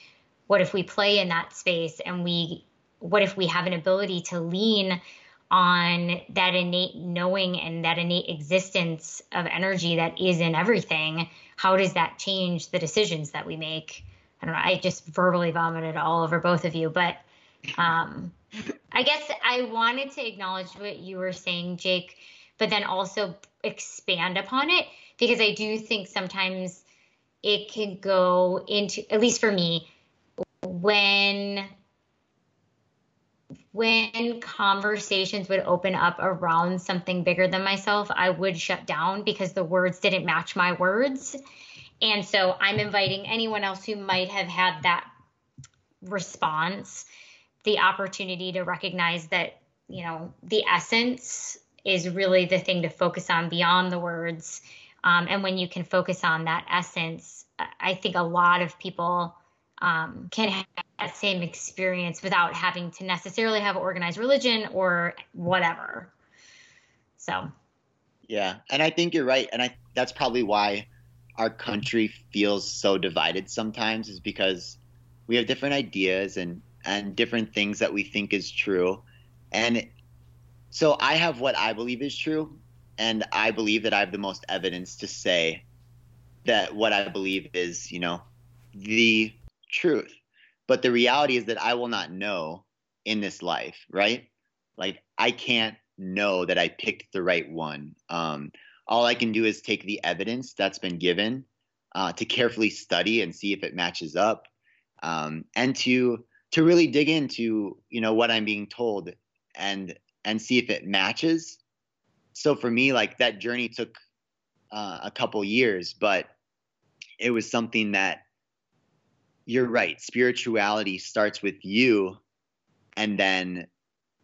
what if we play in that space and we what if we have an ability to lean on that innate knowing and that innate existence of energy that is in everything how does that change the decisions that we make i don't know i just verbally vomited all over both of you but um, i guess i wanted to acknowledge what you were saying jake but then also expand upon it because I do think sometimes it can go into at least for me when when conversations would open up around something bigger than myself, I would shut down because the words didn't match my words. And so I'm inviting anyone else who might have had that response the opportunity to recognize that, you know, the essence is really the thing to focus on beyond the words. Um, and when you can focus on that essence, I think a lot of people um, can have that same experience without having to necessarily have organized religion or whatever. So, yeah, and I think you're right, and I that's probably why our country feels so divided sometimes is because we have different ideas and and different things that we think is true, and so I have what I believe is true, and I believe that I have the most evidence to say that what I believe is, you know, the truth. But the reality is that I will not know in this life, right? Like I can't know that I picked the right one. Um, all I can do is take the evidence that's been given uh, to carefully study and see if it matches up, um, and to to really dig into you know what I'm being told and and see if it matches. So for me, like that journey took uh, a couple years, but it was something that you're right. Spirituality starts with you, and then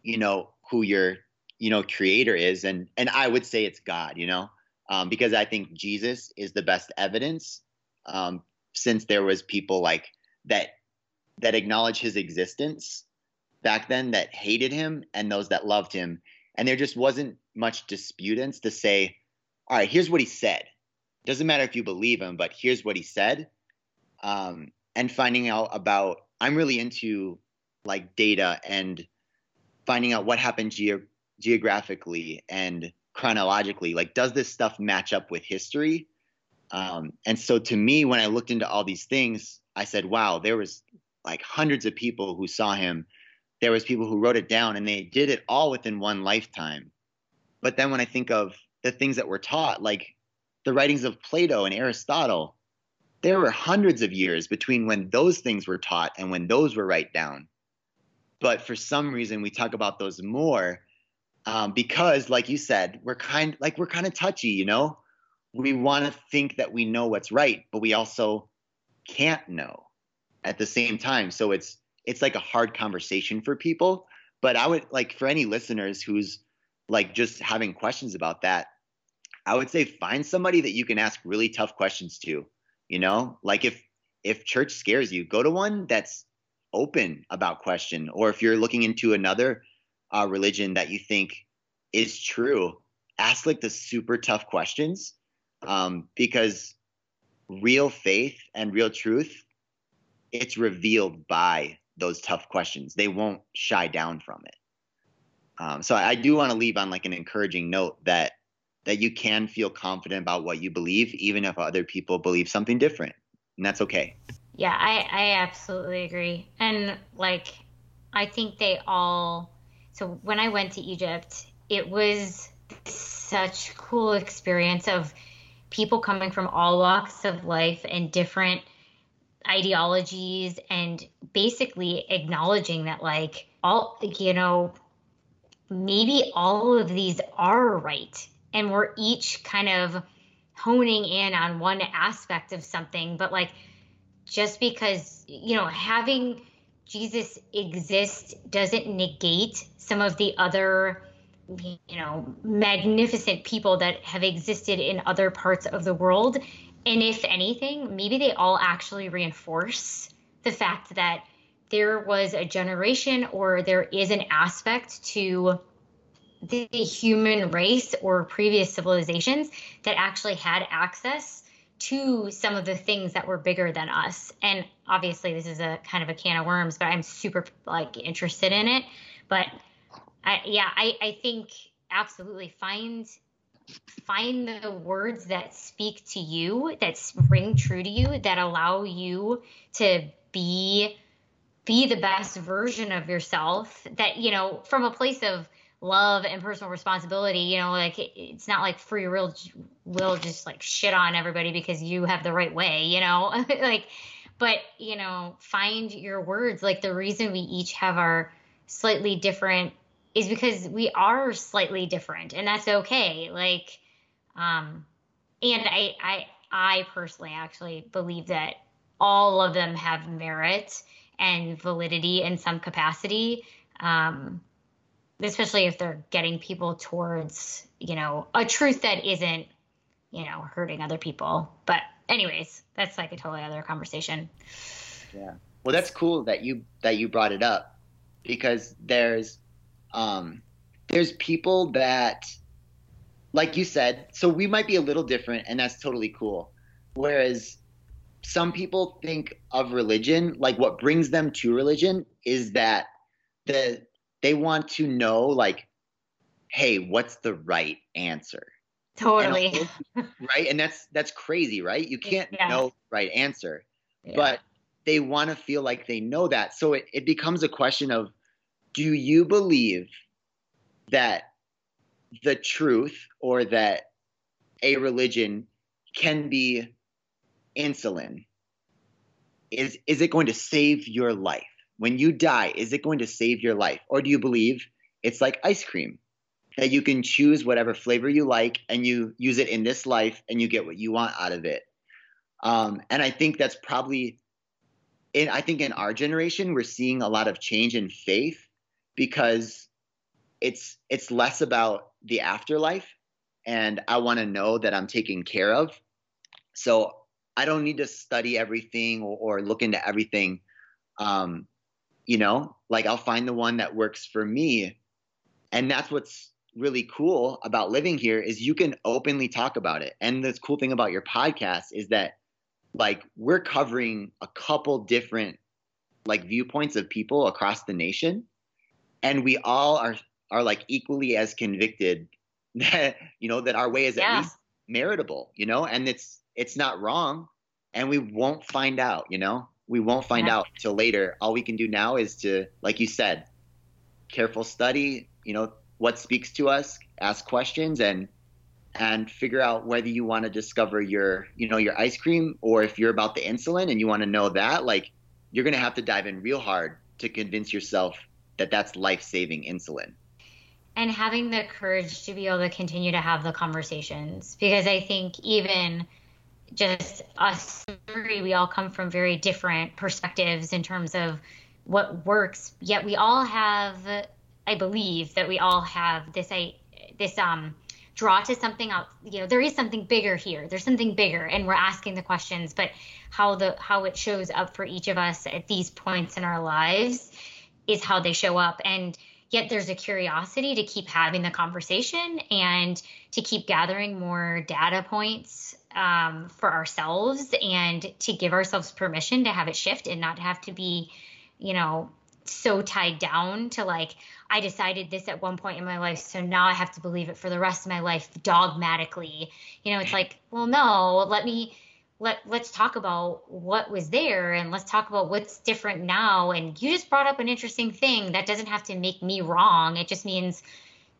you know who your you know creator is, and and I would say it's God. You know, um, because I think Jesus is the best evidence. Um, since there was people like that that acknowledge his existence back then that hated him and those that loved him. And there just wasn't much disputance to say, all right, here's what he said. Doesn't matter if you believe him, but here's what he said. Um, and finding out about, I'm really into like data and finding out what happened ge- geographically and chronologically. Like, does this stuff match up with history? Um, and so to me, when I looked into all these things, I said, wow, there was like hundreds of people who saw him. There was people who wrote it down and they did it all within one lifetime. But then when i think of the things that were taught like the writings of plato and aristotle there were hundreds of years between when those things were taught and when those were write down. But for some reason we talk about those more um, because like you said we're kind like we're kind of touchy you know? We want to think that we know what's right but we also can't know at the same time so it's it's like a hard conversation for people. But I would like for any listeners who's like just having questions about that, I would say find somebody that you can ask really tough questions to. You know, like if if church scares you, go to one that's open about question. Or if you're looking into another uh, religion that you think is true, ask like the super tough questions um, because real faith and real truth, it's revealed by those tough questions. They won't shy down from it. Um, so I do want to leave on like an encouraging note that that you can feel confident about what you believe, even if other people believe something different, and that's okay. Yeah, I I absolutely agree, and like I think they all. So when I went to Egypt, it was such cool experience of people coming from all walks of life and different ideologies and basically acknowledging that like all you know maybe all of these are right and we're each kind of honing in on one aspect of something but like just because you know having jesus exist doesn't negate some of the other you know magnificent people that have existed in other parts of the world and if anything maybe they all actually reinforce the fact that there was a generation or there is an aspect to the human race or previous civilizations that actually had access to some of the things that were bigger than us. And obviously this is a kind of a can of worms, but I'm super like interested in it. But I, yeah, I, I think absolutely find find the words that speak to you, that ring true to you, that allow you to be be the best version of yourself that you know from a place of love and personal responsibility you know like it, it's not like free will will just like shit on everybody because you have the right way you know? Like but you know find your words. Like the reason we each have our slightly different is because we are slightly different and that's okay like um and i i i personally actually believe that all of them have merit and validity in some capacity um especially if they're getting people towards you know a truth that isn't you know hurting other people. But anyways that's like a totally other conversation. Yeah. Well that's cool that you that you brought it up because there's um there's people that like you said so we might be a little different and that's totally cool. Whereas some people think of religion like what brings them to religion is that the they want to know like hey what's the right answer? Totally. and, right? And that's that's crazy right? You can't yeah. know right answer yeah. but they want to feel like they know that. So it, it becomes a question of do you believe that the truth or that a religion can be insulin is is it going to save your life when you die, is it going to save your life? Or do you believe it's like ice cream that you can choose whatever flavor you like and you use it in this life and you get what you want out of it? Um, and I think that's probably, in, I think in our generation, we're seeing a lot of change in faith because it's it's less about the afterlife and I want to know that I'm taken care of. So I don't need to study everything or, or look into everything. Um, you know like i'll find the one that works for me and that's what's really cool about living here is you can openly talk about it and the cool thing about your podcast is that like we're covering a couple different like viewpoints of people across the nation and we all are are like equally as convicted that you know that our way is yeah. at least meritable you know and it's it's not wrong and we won't find out you know we won't find yeah. out till later. All we can do now is to, like you said, careful study. You know what speaks to us, ask questions, and and figure out whether you want to discover your, you know, your ice cream, or if you're about the insulin and you want to know that, like you're gonna have to dive in real hard to convince yourself that that's life-saving insulin. And having the courage to be able to continue to have the conversations, because I think even just us three, we all come from very different perspectives in terms of what works. Yet we all have, I believe, that we all have this i this um draw to something out you know there is something bigger here there's something bigger and we're asking the questions but how the how it shows up for each of us at these points in our lives is how they show up and yet there's a curiosity to keep having the conversation and to keep gathering more data points um, for ourselves and to give ourselves permission to have it shift and not have to be you know so tied down to like I decided this at one point in my life, so now I have to believe it for the rest of my life dogmatically. You know, it's like, well, no, let me let let's talk about what was there and let's talk about what's different now. And you just brought up an interesting thing that doesn't have to make me wrong. It just means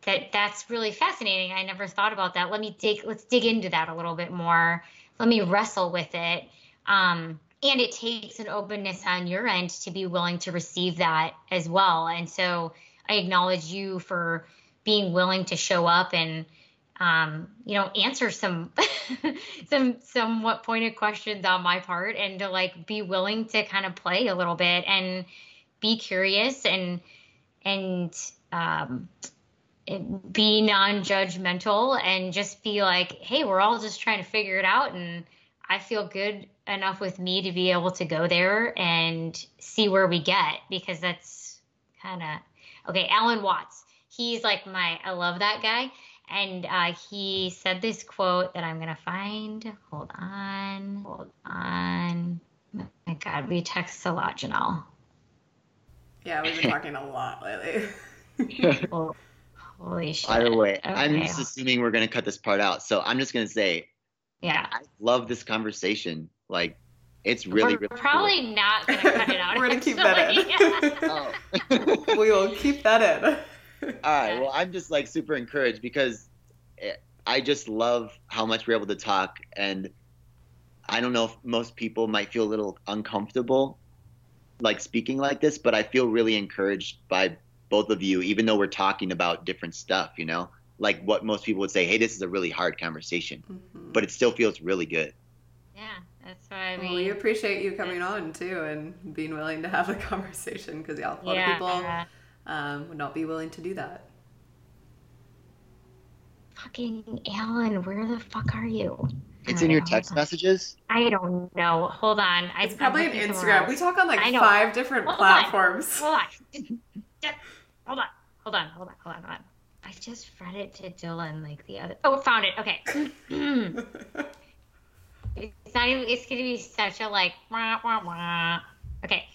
that that's really fascinating. I never thought about that. Let me dig let's dig into that a little bit more. Let me wrestle with it. Um, and it takes an openness on your end to be willing to receive that as well. And so I acknowledge you for being willing to show up and um, you know answer some some somewhat pointed questions on my part and to like be willing to kind of play a little bit and be curious and and um, be non-judgmental and just be like hey we're all just trying to figure it out and i feel good enough with me to be able to go there and see where we get because that's kind of Okay, Alan Watts. He's like my, I love that guy. And uh, he said this quote that I'm going to find. Hold on. Hold on. Oh my God, we text a lot, Janelle. Yeah, we've been talking a lot lately. oh, holy shit. By the way, okay. I'm just assuming we're going to cut this part out. So I'm just going to say, yeah, I love this conversation. Like, it's really, We're really probably cool. not going to cut it out. We're going to keep that in. oh. we will keep that in. All right. Well, I'm just like super encouraged because I just love how much we're able to talk. And I don't know if most people might feel a little uncomfortable like speaking like this, but I feel really encouraged by both of you, even though we're talking about different stuff, you know? Like what most people would say, hey, this is a really hard conversation, mm-hmm. but it still feels really good. Yeah. That's what I mean. Well, we appreciate you coming on too and being willing to have a conversation because yeah, a lot yeah. of people um, would not be willing to do that. Fucking Alan, where the fuck are you? It's in your text messages. I don't know. Hold on. It's I, probably on Instagram. We talk on like five different hold platforms. On. Hold on. hold on. Hold on. Hold on. Hold on. Hold on. I just read it to Dylan like the other. Oh, found it. Okay. It's not even, it's going to be such a like, wah, wah, wah. okay.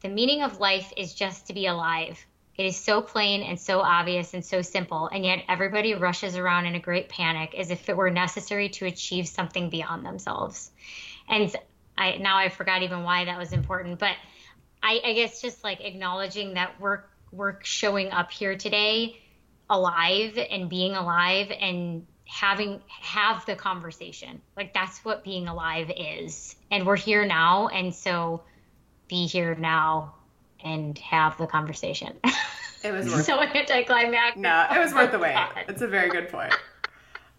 The meaning of life is just to be alive. It is so plain and so obvious and so simple, and yet everybody rushes around in a great panic as if it were necessary to achieve something beyond themselves. And I now I forgot even why that was important, but I, I guess just like acknowledging that we're we're showing up here today alive and being alive and having have the conversation. Like that's what being alive is. And we're here now and so be here now and have the conversation. It was worth so anticlimactic. No it was worth the wait. It's a very good point.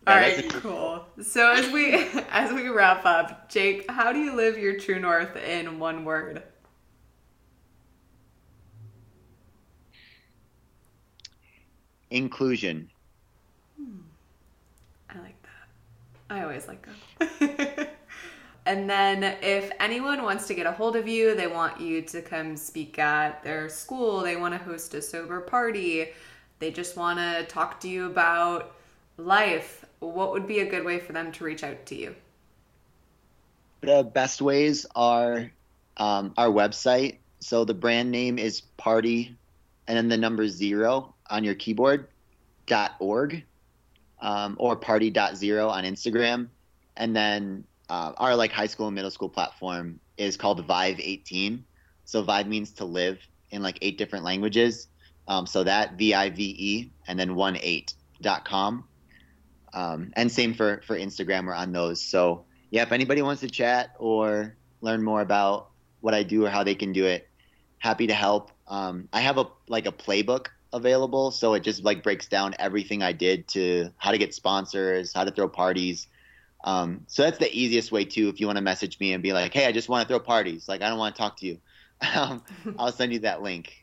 All right cool. So as we as we wrap up jake how do you live your true north in one word? Inclusion. Hmm. I like that. I always like them. And then if anyone wants to get a hold of you, they want you to come speak at their school, they want to host a sober party, they just want to talk to you about life, what would be a good way for them to reach out to you? The best ways are um, our website. So the brand name is party and then the number zero on your keyboard dot org um, or party.zero on Instagram. And then uh, our like high school and middle school platform is called Vive 18. So Vive means to live in like eight different languages. Um, so that V I V E and then one eight dot com. Um, and same for for Instagram. We're on those. So yeah, if anybody wants to chat or learn more about what I do or how they can do it, happy to help. Um, I have a like a playbook available. So it just like breaks down everything I did to how to get sponsors, how to throw parties. Um, so that's the easiest way too. If you want to message me and be like, "Hey, I just want to throw parties. Like, I don't want to talk to you," um, I'll send you that link.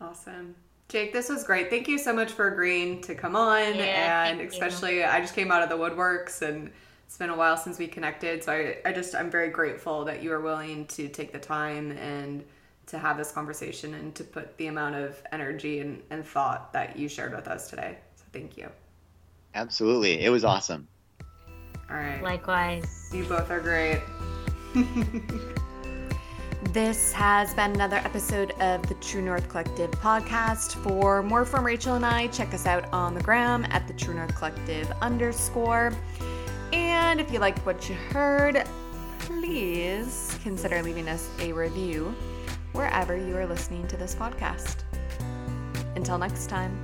Awesome. Jake, this was great. Thank you so much for agreeing to come on. Yeah, and especially, you. I just came out of the woodworks and it's been a while since we connected. So I, I just, I'm very grateful that you are willing to take the time and to have this conversation and to put the amount of energy and, and thought that you shared with us today. So thank you. Absolutely. It was awesome. All right. Likewise. You both are great. This has been another episode of the True North Collective podcast. For more from Rachel and I, check us out on the gram at the True North Collective underscore. And if you liked what you heard, please consider leaving us a review wherever you are listening to this podcast. Until next time.